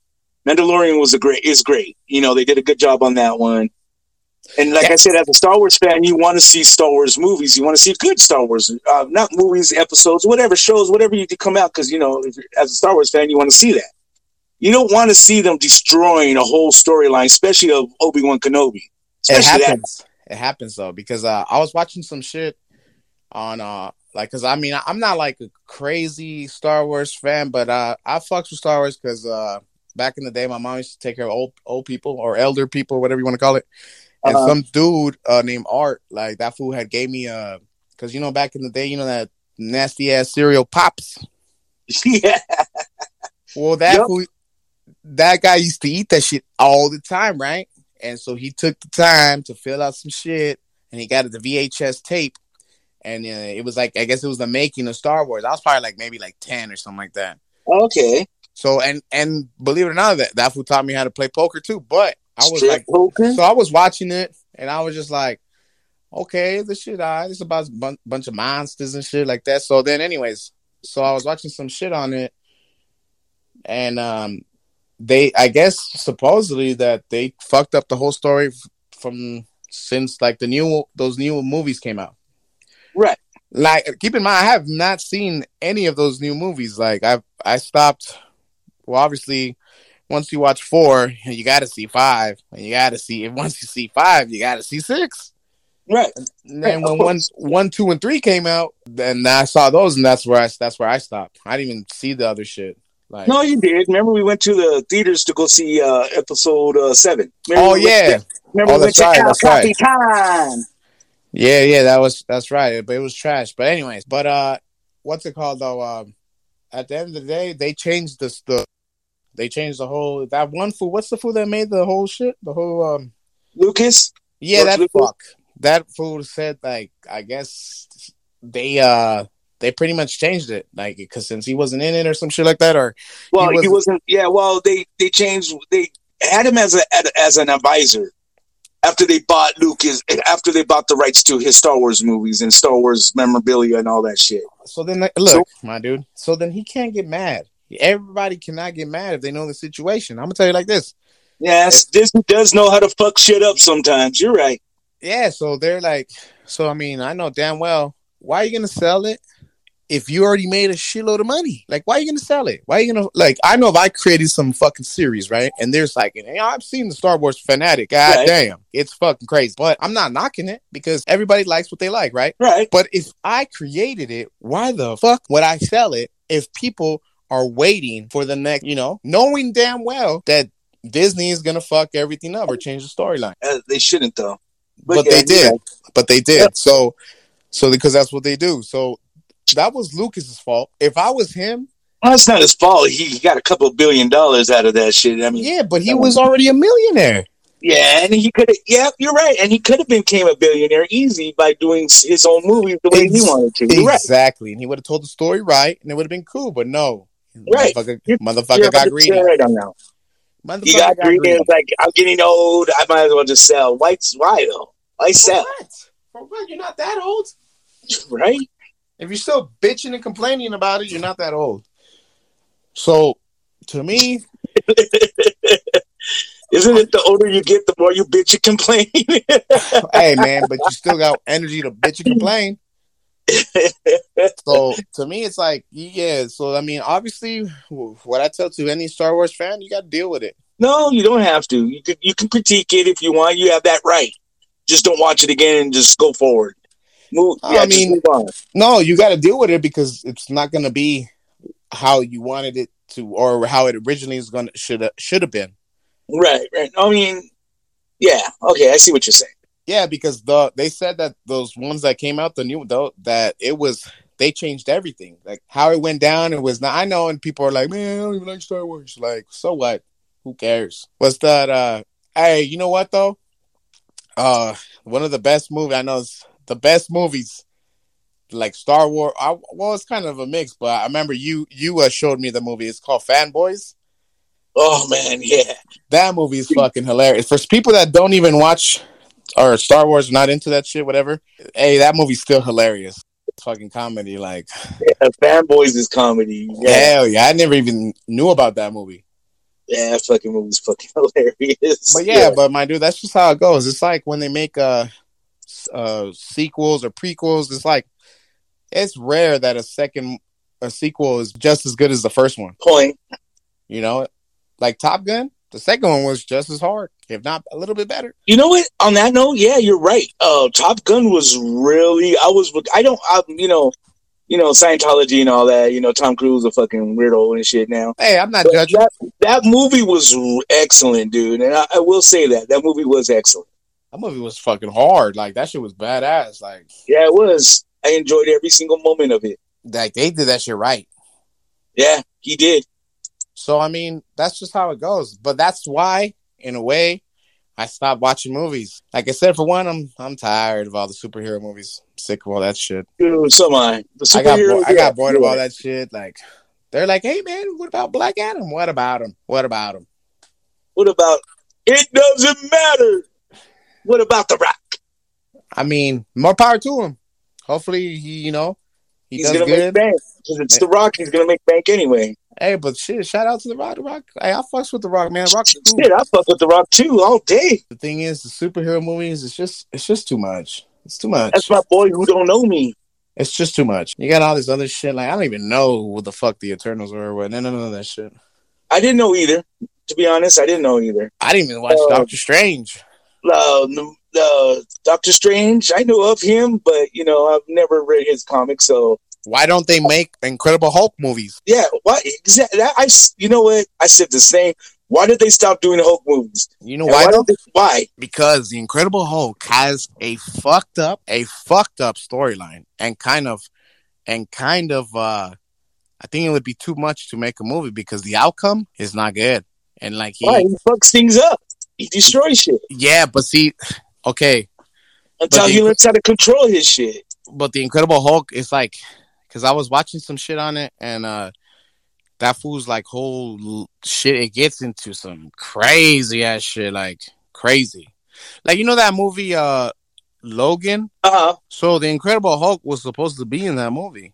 Mandalorian was a great, is great. You know, they did a good job on that one. And like I said, as a Star Wars fan, you want to see Star Wars movies. You want to see good Star Wars, uh, not movies, episodes, whatever shows, whatever you could come out. Because you know, if you're, as a Star Wars fan, you want to see that. You don't want to see them destroying a whole storyline, especially of Obi Wan Kenobi. it Especially that. happens. It happens though because uh, I was watching some shit on uh like because I mean I'm not like a crazy Star Wars fan, but uh I fucks with Star Wars because uh back in the day my mom used to take care of old old people or elder people, whatever you want to call it. And Uh-huh. some dude uh named Art, like that fool had gave me uh because you know back in the day, you know that nasty ass cereal pops. yeah. Well, that Yep. fool, that guy used to eat that shit all the time, right? And so he took the time to fill out some shit, and he got it the VHS tape, and uh, it was like I guess it was the making of Star Wars. I was probably like maybe like ten or something like that. Okay. So and and believe it or not, that that fool taught me how to play poker too. But I was like, poker? so I was watching it, and I was just like, okay, this shit, this is about a bun- bunch of monsters and shit like that. So then, anyways, so I was watching some shit on it, and um, they I guess supposedly that they fucked up the whole story f- from since like the new those new movies came out. Right. Like keep in mind, I have not seen any of those new movies. Like I've I stopped. Well, obviously, once you watch four, you got to see five, and you got to see. Once you see five, you got to see six. Right. And then Right, when one, one, two, and three came out, then I saw those, and that's where I that's where I stopped. I didn't even see the other shit. Like, No, you did. Remember, we went to the theaters to go see uh, episode uh, seven. Remember oh we yeah, to- remember Oh, we went right, to that's right. Capitan. yeah, yeah. That was that's right, but it was trash. But anyways, but uh, what's it called though? Um, at the end of the day, they changed the the. They changed the whole that one food. What's the food that made the whole shit? The whole um. Lucas. Yeah, George that Lucas? fuck. That fool said like I guess they uh they pretty much changed it like because since he wasn't in it or some shit like that or Well, He he wasn't. Yeah. Well, they they changed. They had him as a as an advisor after they bought Lucas. After they bought the rights to his Star Wars movies and Star Wars memorabilia and all that shit. so then look my dude so then he can't get mad. Everybody cannot get mad if they know the situation. I'm gonna tell you like this. Yes, Disney does know how to fuck shit up sometimes. You're right. Yeah, so they're like, so I mean, I know damn well why are you gonna sell it if you already made a shitload of money? Like, why are you gonna sell it? Why are you gonna like? I know if I created some fucking series, right? And there's like, and, I've seen the Star Wars fanatic. God Right. damn, it's fucking crazy. But I'm not knocking it because everybody likes what they like, right? Right. But if I created it, why the fuck would I sell it if people are waiting for the next? You know, knowing damn well that Disney is gonna fuck everything up or change the storyline Uh, they shouldn't though. but yeah, they did. right. But they did. Yeah. So, so because that's what they do. So that was Lucas's fault. If I was him, Well, that's not his fault. He, he got a couple billion dollars out of that shit. I mean, yeah, but he was already a millionaire. yeah, and he could have. Yeah, you're right. And he could have became a billionaire easy by doing his own movies the way he wanted to. You're right. Exactly, and he would have told the story right, and it would have been cool. But no, Right. motherfucker, motherfucker got 100% greedy. Right on now. Motherfucker He got greedy. and like, I'm getting old. I might as well just sell. White's Why though? For sell? what? For what? You're not that old. Right? If you're still bitching and complaining about it, you're not that old. So, to me, Isn't it the older you get, the more you bitch and complain? hey man, but you still got energy to bitch and complain. So to me, it's like, yeah. So I mean, obviously, what I tell to any Star Wars fan, you got to deal with it. no, you don't have to. You can you can critique it if you want. You have that right. Just don't watch it again and just go forward. Move. I Yeah, just mean-. No, you got to deal with it because it's not going to be how you wanted it to, or how it originally is going to should should have been. Right, right. I mean, yeah. Okay, I see what you're saying. Yeah, because the they said that those ones that came out, the new though, that it was they changed everything. Like how it went down, it was not. I know, and people are like, man, I don't even like Star Wars. Like, so what? Who cares? What's that? Uh, hey, you know what though? Uh, one of the best movies I know is the best movies, like Star Wars. I, well, it's kind of a mix, but I remember you you uh, showed me the movie. It's called Fanboys. Oh man, yeah. That movie is fucking hilarious. For people that don't even watch or Star Wars, not into that shit, whatever. Hey, that movie's still hilarious. It's fucking comedy, like yeah. Fanboys is comedy. Yeah, hell yeah. I never even knew about that movie. yeah. That fucking movie's fucking hilarious. But yeah, but my dude, that's just how it goes. It's like when they make uh uh sequels or prequels, it's like it's rare that a second a sequel is just as good as the first one. point. You know, like Top Gun, the second one was just as hard, if not a little bit better. You know what? On that note, yeah, you're right. Uh, Top Gun was really. I was. I don't. I, you know. You know Scientology and all that. You know Tom Cruise a fucking weirdo and shit now. Hey, I'm not But judging. that, that movie was excellent, dude, and I, I will say that that movie was excellent. That movie was fucking hard. Like that shit was badass. Like Yeah, it was. I enjoyed every single moment of it. like they did that shit right. Yeah, he did. So I mean, that's just how it goes. But that's why, in a way, I stopped watching movies. Like I said, for one, I'm I'm tired of all the superhero movies. sick of all that shit. Dude, so am I. I got bo- I got bored of all that shit. Like they're like, hey man, what about Black Adam? What about him? What about him? What about? It doesn't matter. What about the Rock? I mean, more power to him. Hopefully, he you know He he's does gonna good. make bank because it's eh. The Rock. He's gonna make bank anyway. Hey, but shit, shout out to the Rock. The Rock. Hey, I fucks with the Rock, man. Rock. cool. Shit, I fuck with The Rock too all day. The thing is, the superhero movies, it's just, it's just too much. It's too much. That's my boy who don't know me. It's just too much. You got all this other shit. Like I don't even know what the fuck the Eternals were. What. None, none of that shit. I didn't know either. To be honest, I didn't know either. I didn't even watch Uh, Doctor Strange. Uh, uh, Doctor Strange, I know of him, but you know, I've never read his comics, so Why don't they make Incredible Hulk movies? yeah. Why exactly? I, you know what? I said the same. Why did they stop doing Hulk movies? You know why? why, did they- why? because the Incredible Hulk has a fucked up, a fucked up storyline, and kind of, and kind of, uh I think it would be too much to make a movie because the outcome is not good. And like he, Why he fucks things up? He destroys shit yeah, but see, okay, until But he the- learns how to control his shit. but the Incredible Hulk is like, because I was watching some shit on it, and uh that fool's like whole shit. It gets into some crazy ass shit, like crazy, like you know that movie, uh Logan. Uh huh. So the Incredible Hulk was supposed to be in that movie.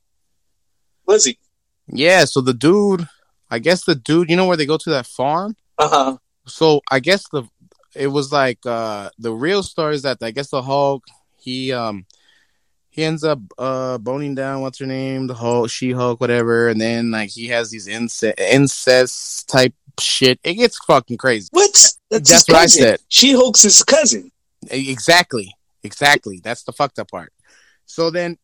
Was he? Yeah, so the dude, I guess the dude, you know where they go to that farm? Uh huh. So I guess the it was like uh the real story is that I guess the Hulk he um he ends up uh boning down what's her name the Hulk She Hulk whatever and then like he has these incest incest type shit it gets fucking crazy What? That's, That's what I said. She Hulk's his cousin. exactly exactly that's the fucked up part so then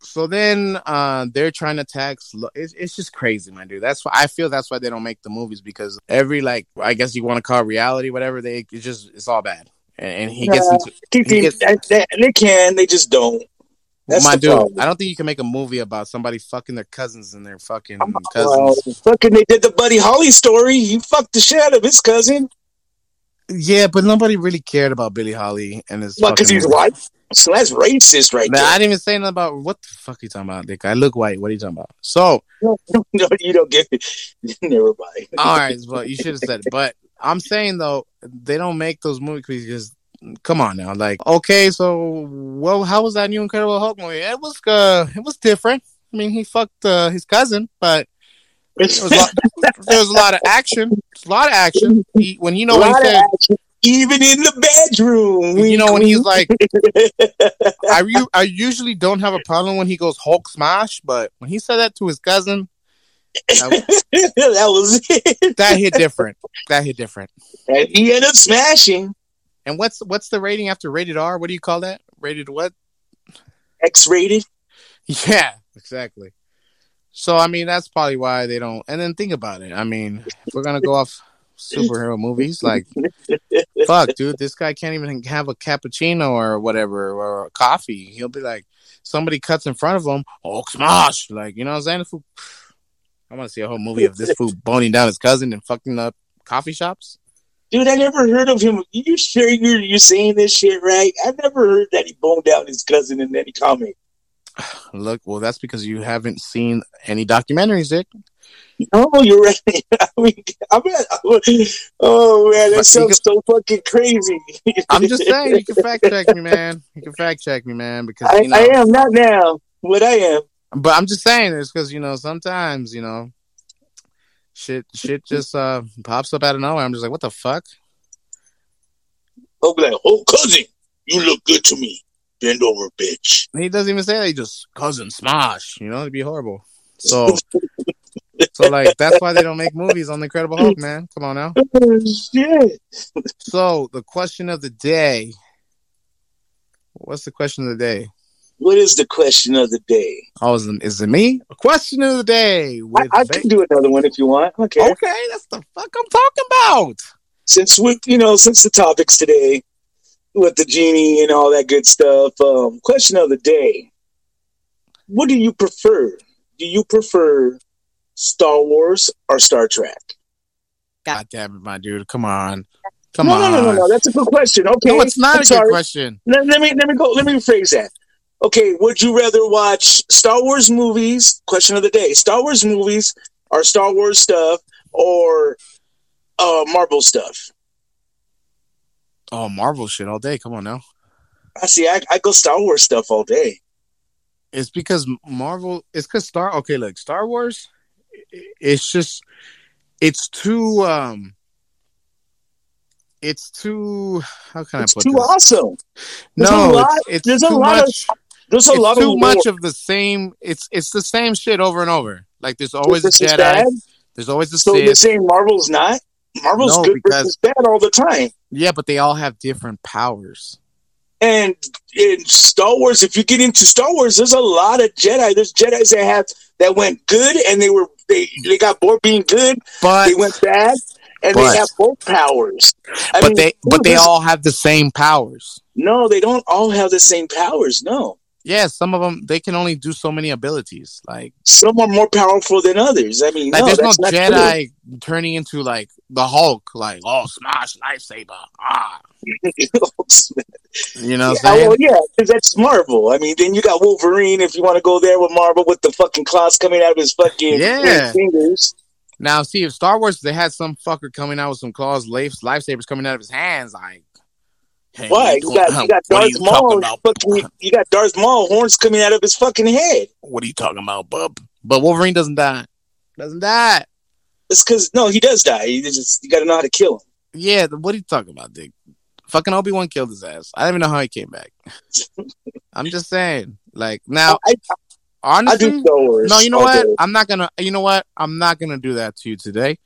so then uh they're trying to tax lo- it's, it's just crazy my dude that's why i feel that's why they don't make the movies because every like i guess you want to call it reality whatever they it's just it's all bad and, and he gets into He gets- they can. They just don't. That's my dude problem. i don't think you can make a movie about somebody fucking their cousins and their fucking Well, cousins fucking, they did the Buddy Holly story. He fucked the shit out of his cousin. yeah but nobody really cared about billy holly and his What? Because he's white. So that's racist, right Nah, I didn't even say nothing about what the fuck you talking about, Dick. I look white. What are you talking about? So, no, you don't get it. Never mind. all right, but you should have said it. But I'm saying though, they don't make those movies because come on now, like okay, so well, how was that new Incredible Hulk movie? It was uh, it was different. I mean, he fucked uh, his cousin, but there was, a lot, there was a lot of action. A lot of action. He, when you know when he said, action, even in the bedroom. you know when he's like, that I u- I usually don't have a problem when he goes Hulk smash, but when he said that to his cousin, that, was it. that hit different. That hit different. And he ended up smashing And what's what's the rating after rated R? What do you call that? Rated what? X-rated. Yeah, exactly. So I mean that's probably why they don't and then think about it. I mean, if we're gonna go off superhero movies, like fuck, dude, this guy can't even have a cappuccino or whatever or a coffee. He'll be like somebody cuts in front of him, oh smash. Like, you know what I'm saying? I wanna see a whole movie of this fool boning down his cousin and fucking up coffee shops. Dude, I never heard of him. You sure you're, you're saying this shit right? I never heard that he boned out his cousin in any comic. Look, well that's because you haven't seen any documentaries, Dick. Oh, you're right. I mean, I'm not, oh man, But that sounds so fucking crazy. I'm just saying, you can fact check me, man. You can fact check me, man, because I, you know. I am not now. What I am. But I'm just saying this because you know sometimes you know, shit, shit just uh pops up out of nowhere. I'm just like, what the fuck? I'll be like, oh cousin, you look good to me. Bend over, bitch. And he doesn't even say that. He just cousin smash. You know, it'd be horrible. So, so like that's why they don't make movies on the Incredible Hulk, man. Come on now. Oh, shit. So the question of the day. What's the question of the day? What is the question of the day? Oh, is it, is it me? A question of the day I, with I Ba- can do another one if you want. Okay. Okay, that's the fuck I'm talking about. Since we, you know, since the topics today with the genie and all that good stuff. Um, question of the day: What do you prefer? Do you prefer Star Wars or Star Trek? God damn it, my dude. Come on. Come no, on. no, no, no, no. That's a good question. Okay, No, it's not I'm a sorry. good question. Let, let me let me go. Let me rephrase that. Okay, would you rather watch Star Wars movies? Question of the day: Star Wars movies or Star Wars stuff or uh, Marvel stuff? Oh, Marvel shit all day. Come on now. I see. I, I go Star Wars stuff all day. It's because Marvel. It's because Star. Okay, look, Star Wars. It's just, it's too. um It's too. How can It's I put it too this? awesome. There's a No, lot- it's, it's there's a too lot of much. There's a it's lot too of much of the same. It's it's the same shit over and over. Like there's always a This Jedi. bad. There's always a So you're saying Marvel's not? Marvel's No, good because- versus bad all the time. Yeah, but they all have different powers. And in Star Wars, if you get into Star Wars, there's a lot of Jedi. There's Jedi's that have that went good and they were they they got bored being good. But They went bad and But- they have both powers. I but mean, they but they all have the same powers. no, they don't all have the same powers. No, Yeah, some of them they can only do so many abilities. Like some are more powerful than others. I mean, like no, there's no not true. Jedi turning into like the Hulk. Like oh smash lightsaber. Ah, you know what yeah, I'm saying? well, yeah, 'cause that's Marvel. I mean, then you got Wolverine if you want to go there with Marvel with the fucking claws coming out of his fucking Yeah. fingers. Now, see, if Star Wars they had some fucker coming out with some claws, life lightsabers coming out of his hands, like hey, Why? what You got, you got Darth you Maul. Fucking, you got Darth Maul horns coming out of his fucking head. What are you talking about, bub? But Wolverine doesn't die. Doesn't die. It's because no, he does die. You just you got to know how to kill him. Yeah, what are you talking about, Dick? Fucking Obi Wan killed his ass. I don't even know how he came back. I'm just saying. Like now, I, I honestly, do no. You know what? day. I'm not gonna. You know what? I'm not gonna do that to you today.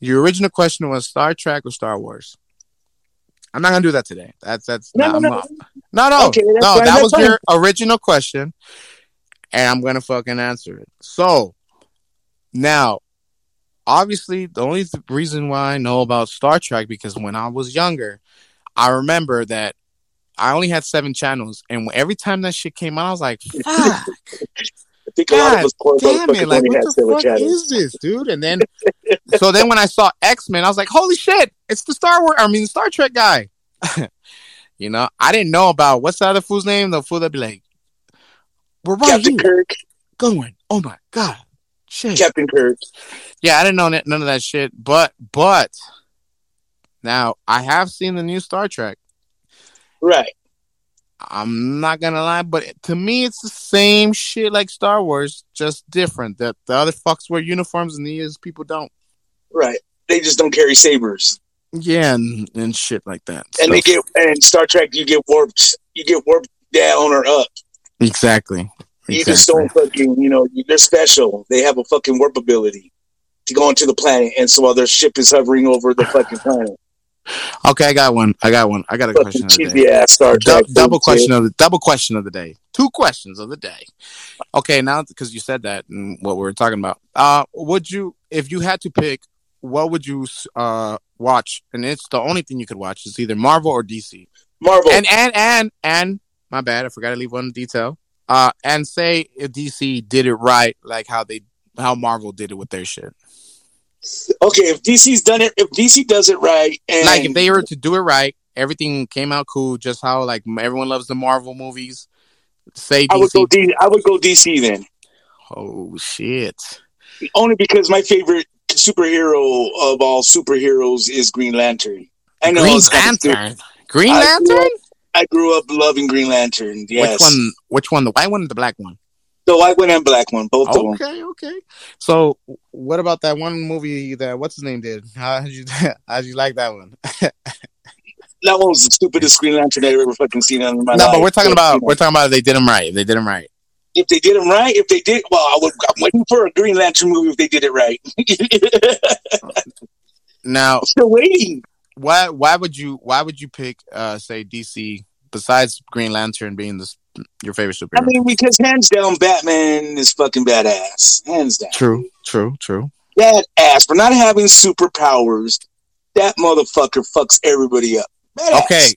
Your original question was Star Trek or Star Wars. I'm not gonna do that today. That's that's No, no, no, no. not- no, no, Okay, no. fine, that that's was your original question, and I'm gonna fucking answer it. So now, obviously, the only th- reason why I know about Star Trek because when I was younger, I remember that I only had seven channels, and every time that shit came out, I was like, "Fuck, Think a lot God of us poor damn it! Like, what the fuck is this, dude?" And then, so then when I saw X Men, I was like, "Holy shit! It's the Star Wars. I mean, Star Trek guy." you know, I didn't know about what's the other fool's name. The fool that'd be like, "We're right Captain here, Kirk. going. Oh my god, shit." Captain Kirk. Yeah, I didn't know that, none of that shit. But but now I have seen the new Star Trek. Right. I'm not gonna lie, but to me, it's the same shit like Star Wars, just different. That the other fucks wear uniforms and these people don't. Right. They just don't carry sabers. Yeah, and, and shit like that. And So- they get and Star Trek you get warped you get warped down or up. exactly. You just don't fucking you know, they're special. They have a fucking warp ability to go into the planet and so while their ship is hovering over the fucking planet. Okay, I got one. I got one. I got a question Fucking of the day. ass Star Dou- Trek. double shit. question of the double question of the day. Two questions of the day. Okay, now because you said that and what we were talking about, uh, would you, if you had to pick, what would you uh watch? And it's the only thing you could watch is either Marvel or DC. Marvel. And and and and my bad, I forgot to leave one detail. Uh, and say if DC did it right, like how they how Marvel did it with their shit. Okay, if DC's done it if DC does it right and like if they were to do it right, everything came out cool, just how like everyone loves the Marvel movies. Say I would go DC. D- I would go DC then. oh shit! Only because my favorite superhero of all superheroes is Green Lantern. I know Green. Lantern. Green I Lantern. grew I grew up loving Green Lantern. Yes. Which one? Which one? The white one or the black one? The white one and black one, both of them. Okay, okay. So, what about that one movie that what's his name did? How did you how did you like that one? That one was the stupidest Green Lantern I've ever fucking seen in my no, life. but we're talking about we're talking about if they did them right. If they did them right. if they did them right. If they did, well, I would. I'm waiting for a Green Lantern movie if they did it right. Now, I'm still waiting. why why would you why would you pick uh say DC besides Green Lantern being this your favorite superhero? I mean, because hands down, Batman is fucking badass. Hands down, true, true, true. badass for not having superpowers. That motherfucker fucks everybody up. Badass. Okay,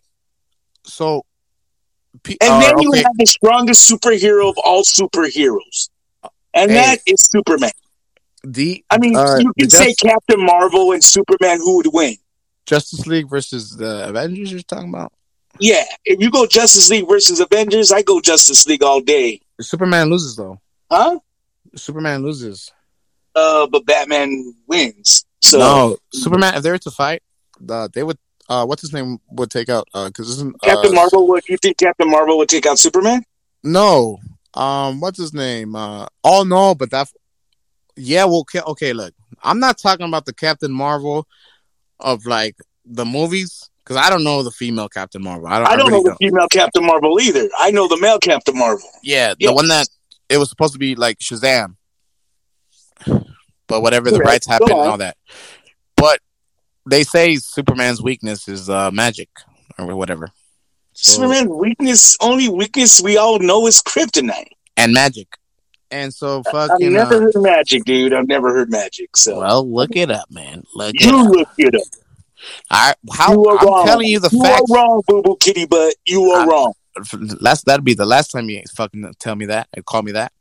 so P- And uh, then you okay, have the strongest superhero of all superheroes, and Hey. that is Superman. the I mean, uh, you can say Just- Captain Marvel and Superman, who would win? Justice League versus the Avengers. You're talking about Yeah, if you go Justice League versus Avengers, I go Justice League all day. Superman loses though. Huh? Superman loses. Uh, but Batman wins. So no, Superman. If they were to fight, uh, they would. Uh, what's his name would take out? Uh, because isn't Captain uh, Marvel would you think Captain Marvel would take out Superman? No, Um, what's his name? Uh, oh no, but that. Yeah, well, okay, okay. Look, I'm not talking about the Captain Marvel of like the movies because I don't know the female Captain Marvel. I don't. I don't really know the female Captain Marvel either. I know the male Captain Marvel. Yeah, the Yeah. one that it was supposed to be like Shazam, but whatever the Correct. rights happened and all that. But they say Superman's weakness is uh, magic or whatever. So- Superman's weakness, only weakness we all know is kryptonite. and magic. And so I've never uh, heard magic, dude. I've never heard magic. So well, look it up, man. Look it you up. look it up. I, how You are I'm wrong. telling you the you facts. are wrong, boo boo kitty butt. You are I- wrong. Last that'd be the last time you fucking tell me that and call me that.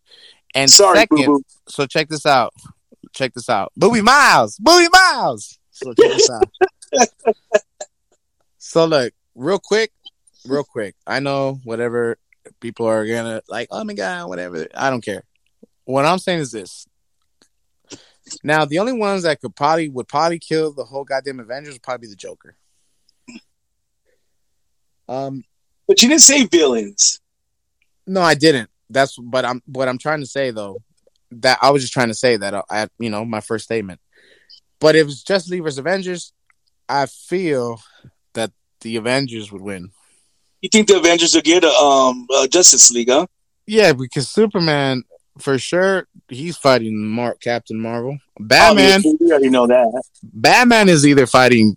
And Sorry, second, boo. so check this out. Check this out. Booby Miles. Booby Miles. So check this out. so look, real quick, real quick. I know whatever people are gonna like, oh my god, whatever. I don't care. What I'm saying is this. Now, the only ones that could probably would probably kill the whole goddamn Avengers would probably be the Joker. Um, But you didn't say villains. No, I didn't. That's but I'm what I'm trying to say though. That I was just trying to say that uh, I you know my first statement. But if it's Justice League versus Avengers, I feel that the Avengers would win. You think the Avengers will get a um a Justice League, huh? Yeah, because Superman for sure he's fighting Mark Captain Marvel. Batman, Obviously, we already know that. Batman is either fighting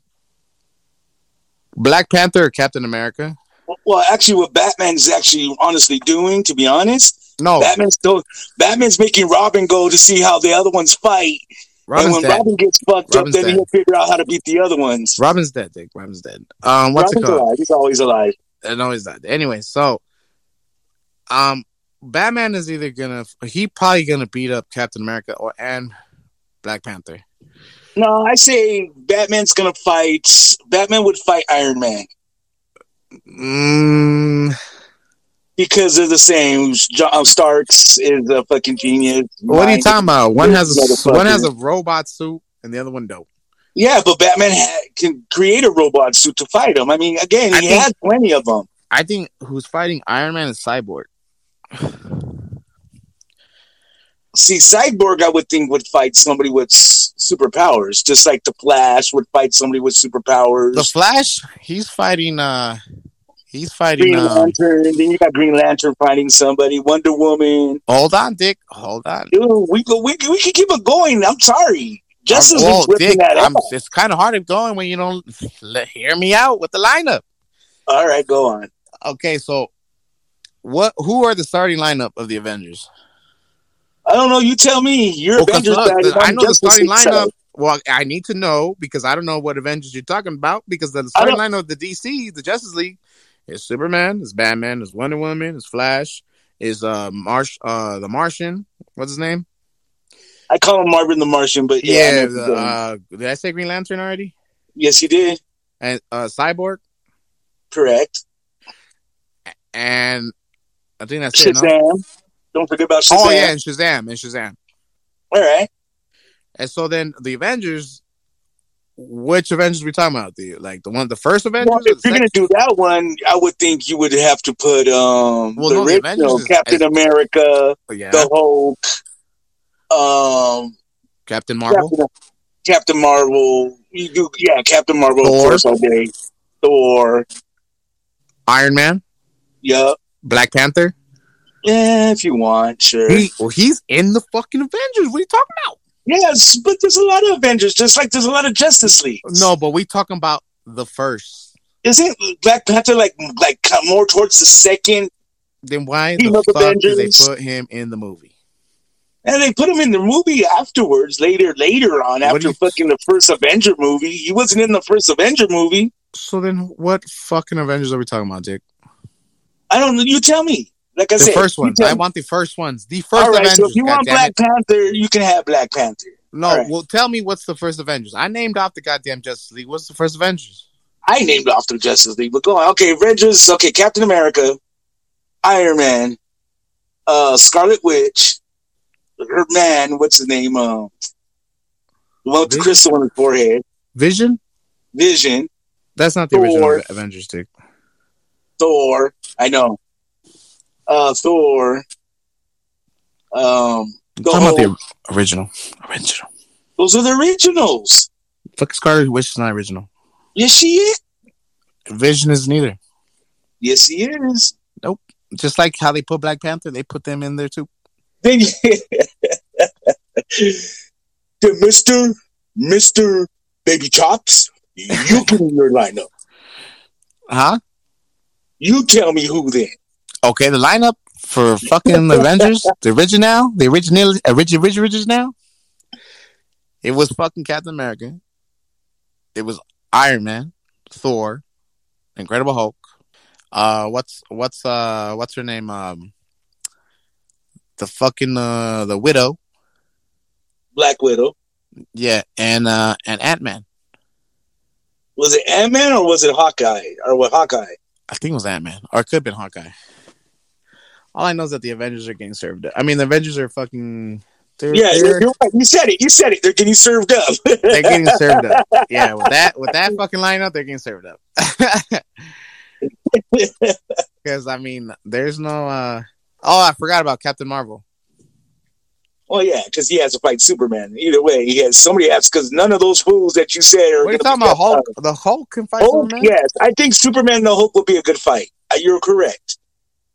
Black Panther or Captain America. Well, actually, what Batman's actually honestly doing, to be honest, No, Batman's still Batman's making Robin go to see how the other ones fight, and Robin's when dead. Robin gets fucked Robin's up, then dead. he'll figure out how to beat the other ones. Robin's dead, Dick. Robin's dead. Um, what's Robin's it called? alive. He's always alive. No, he's not. Anyway, so um Batman is either gonna he probably gonna beat up Captain America or and Black Panther. No, I say Batman's gonna fight. Batman would fight Iron Man Mm, because they're the same. John Starks is a fucking genius. what are you talking about? One has a one has a robot suit and the other one don't. Yeah, but Batman ha- can create a robot suit to fight him. I mean, again, I he think- has plenty of them. I think who's fighting Iron Man is Cyborg. See, Cyborg, I would think would fight somebody with s- superpowers, just like the Flash would fight somebody with superpowers. The Flash, he's fighting uh he's fighting Green um, Lantern, then you got Green Lantern fighting somebody. Wonder Woman. hold on, Dick. Hold on. Dude, we go, we we can keep it going. I'm sorry, Justice well, Dick, that I'm, up. it's kind of hard to going when you don't let, hear me out with the lineup. All right, go on. Okay, so what? Who are the starting lineup of the Avengers? I don't know. You tell me. You're Well, Avengers look, the- I know the starting lineup. Well, I need to know because I don't know what Avengers you're talking about. Because the starting lineup of the DC, the Justice League, is Superman, is Batman, is Wonder Woman, is Flash, is uh Marsh, uh the Martian. What's his name? I call him Marvin the Martian, but yeah, Yeah, the, what you're saying. uh, did I say Green Lantern already? yes, you did. And uh Cyborg, Correct. and I think that's it. No? Shazam. Don't forget about Shazam. Oh yeah, and Shazam, and Shazam. All right. And so then the Avengers, which Avengers we talking about? The like the one, the first Avengers. Well, if you're gonna do that one, I would think you would have to put um Well, the no, the original Avengers is- Captain America, Oh, yeah, the Hulk, um, Captain Marvel. Captain, Captain Marvel. You do, yeah, Captain Marvel. Of Thor. course, all day. Thor. Iron Man, Yeah, Black Panther. yeah, if you want, sure. He, well, he's in the fucking Avengers. What are you talking about? yes, but there's a lot of Avengers, just like there's a lot of Justice League. No, but we talking about the first. isn't Black Panther like like come more towards the second? Then why the fuck did they put him in the movie? And they put him in the movie afterwards, later, later on, What after fucking the first Avenger movie. He wasn't in the first Avenger movie. So then, what fucking Avengers are we talking about, Dick? I don't know. You tell me. Like I said, The said, first ones. I want the first ones. The first All right, Avengers. so if you want. Black Panther, you can have Black Panther. no, right. well, tell me what's the first Avengers. I named off the goddamn Justice League. What's the first Avengers? I named off the Justice League, but go on. Okay, Avengers. Okay, Captain America, Iron Man, uh, Scarlet Witch, her man. What's his name? Uh, the one with the crystal on his forehead. Vision. Vision, That's not the Thor. original Avengers, Dick. Thor. I know. Uh, Thor. Um, I'm about the original. Original. those are the originals. Fuck Scarlet Witch is not original. Yes, she is. Vision is neither. Yes, he is. Nope. Just like how they put Black Panther, they put them in there too. Then the Mister Mister Baby Chops. You give me your lineup. Huh? You tell me who then. Okay, the lineup for fucking Avengers, the original, the original, original, original, original. It was fucking Captain America. It was Iron Man, Thor, Incredible Hulk. Uh, what's what's uh what's her name? Um, the fucking uh the Widow. Black Widow. Yeah, and uh and Ant Man. Was it Ant Man or was it Hawkeye or what Hawkeye? I think it was Ant Man, or it could have been Hawkeye. All I know is that the Avengers are getting served. up. I mean, the Avengers are fucking. They're, Yeah, they're, you're, you're right. You said it. You said it. They're getting served up. they're getting served up. Yeah, with that with that fucking lineup, they're getting served up. Because I mean, there's no. uh Oh, I forgot about Captain Marvel. Well, yeah, because he has to fight Superman. Either way, he has somebody has because none of those fools that you said are. What are you talking about? Hulk? The Hulk can fight Hulk, Superman. yes. I think Superman and the Hulk will be a good fight. Uh, You're correct.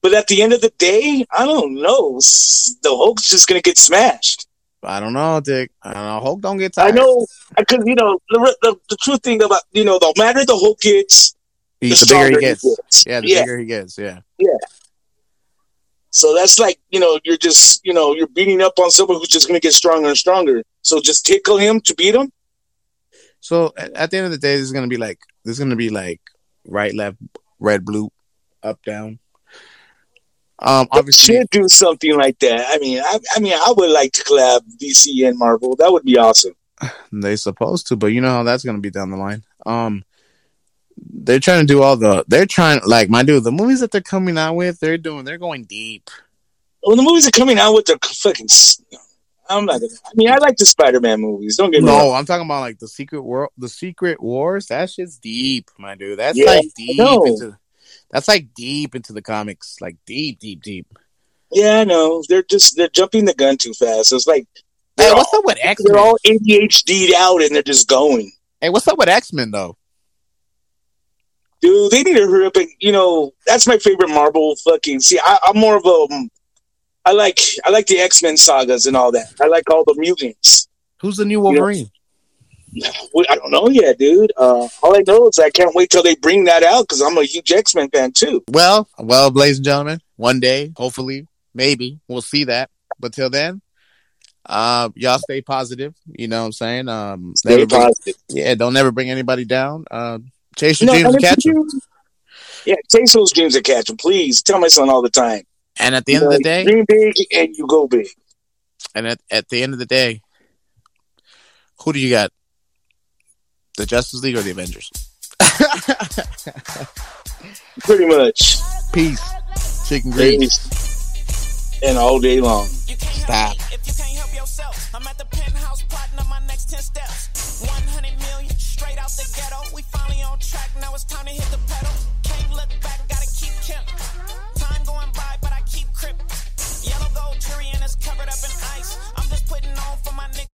But at the end of the day, I don't know. The Hulk's just going to get smashed. I don't know, Dick. I don't know. Hulk don't get tired. I know. Because, you know, the, the, the true thing about, you know, the matter the Hulk gets, He- the, the, bigger he gets. gets. Yeah, the yeah. bigger he gets. Yeah. Yeah. So that's like, you know, you're just, you know, you're beating up on someone who's just going to get stronger and stronger. So just tickle him to beat him. So at, the end of the day, this is gonna be like this is gonna be like right, left, red, blue, up, down. Um, obviously, should do something like that. I mean, I, I mean, I would like to collab DC and Marvel. That would be awesome. They supposed to, but you know how that's gonna be down the line. Um, they're trying to do all the. They're trying like my dude. The movies that they're coming out with, they're doing. They're going deep. When the movies are coming out with their fucking, i'm not gonna. I mean, I like the Spider-Man movies. Don't get me wrong. No, I'm talking about like the secret world, the secret wars. That shit's deep, my dude. That's Yeah, like deep into. That's like deep into the comics, like deep, deep, deep. Yeah, I know. They're just they're jumping the gun too fast. It's like Hey, they're, what's all, up with X they're all ADHD'd out and they're just going. Hey, what's up with X Men though? Dude, they need to hurry up and you know that's my favorite Marvel fucking. See, I, I'm more of a. um, I like I like the X Men sagas and all that. I like all the mutants. Who's the new Wolverine? Well, I don't know yet, dude. Uh, all I know is I can't wait till they bring that out because I'm a huge X Men fan too. Well, well, ladies and gentlemen, one day, hopefully, maybe we'll see that. But till then, uh, y'all stay positive. You know what I'm saying? Um, Stay never bring- positive. yeah, don't ever bring anybody down. Uh, Chase your no, dreams catch them. Yeah, chase those dreams and catch them. Please tell my son all the time. And at the you end know, of the day, dream big and you go big. And at, at the end of the day, who do you got? The Justice League or the Avengers? Pretty much. Peace. Chicken grease. And all day long. you can Stop. if you can't help yourself I'm at the penthouse plotting on my next 10 steps. 100 million straight out the ghetto. We track, now it's time to hit the pedal. Can't look back, gotta keep temp. Time going by, but I keep crip. Yellow gold jury and it's covered up in ice. I'm just putting on for my nigga.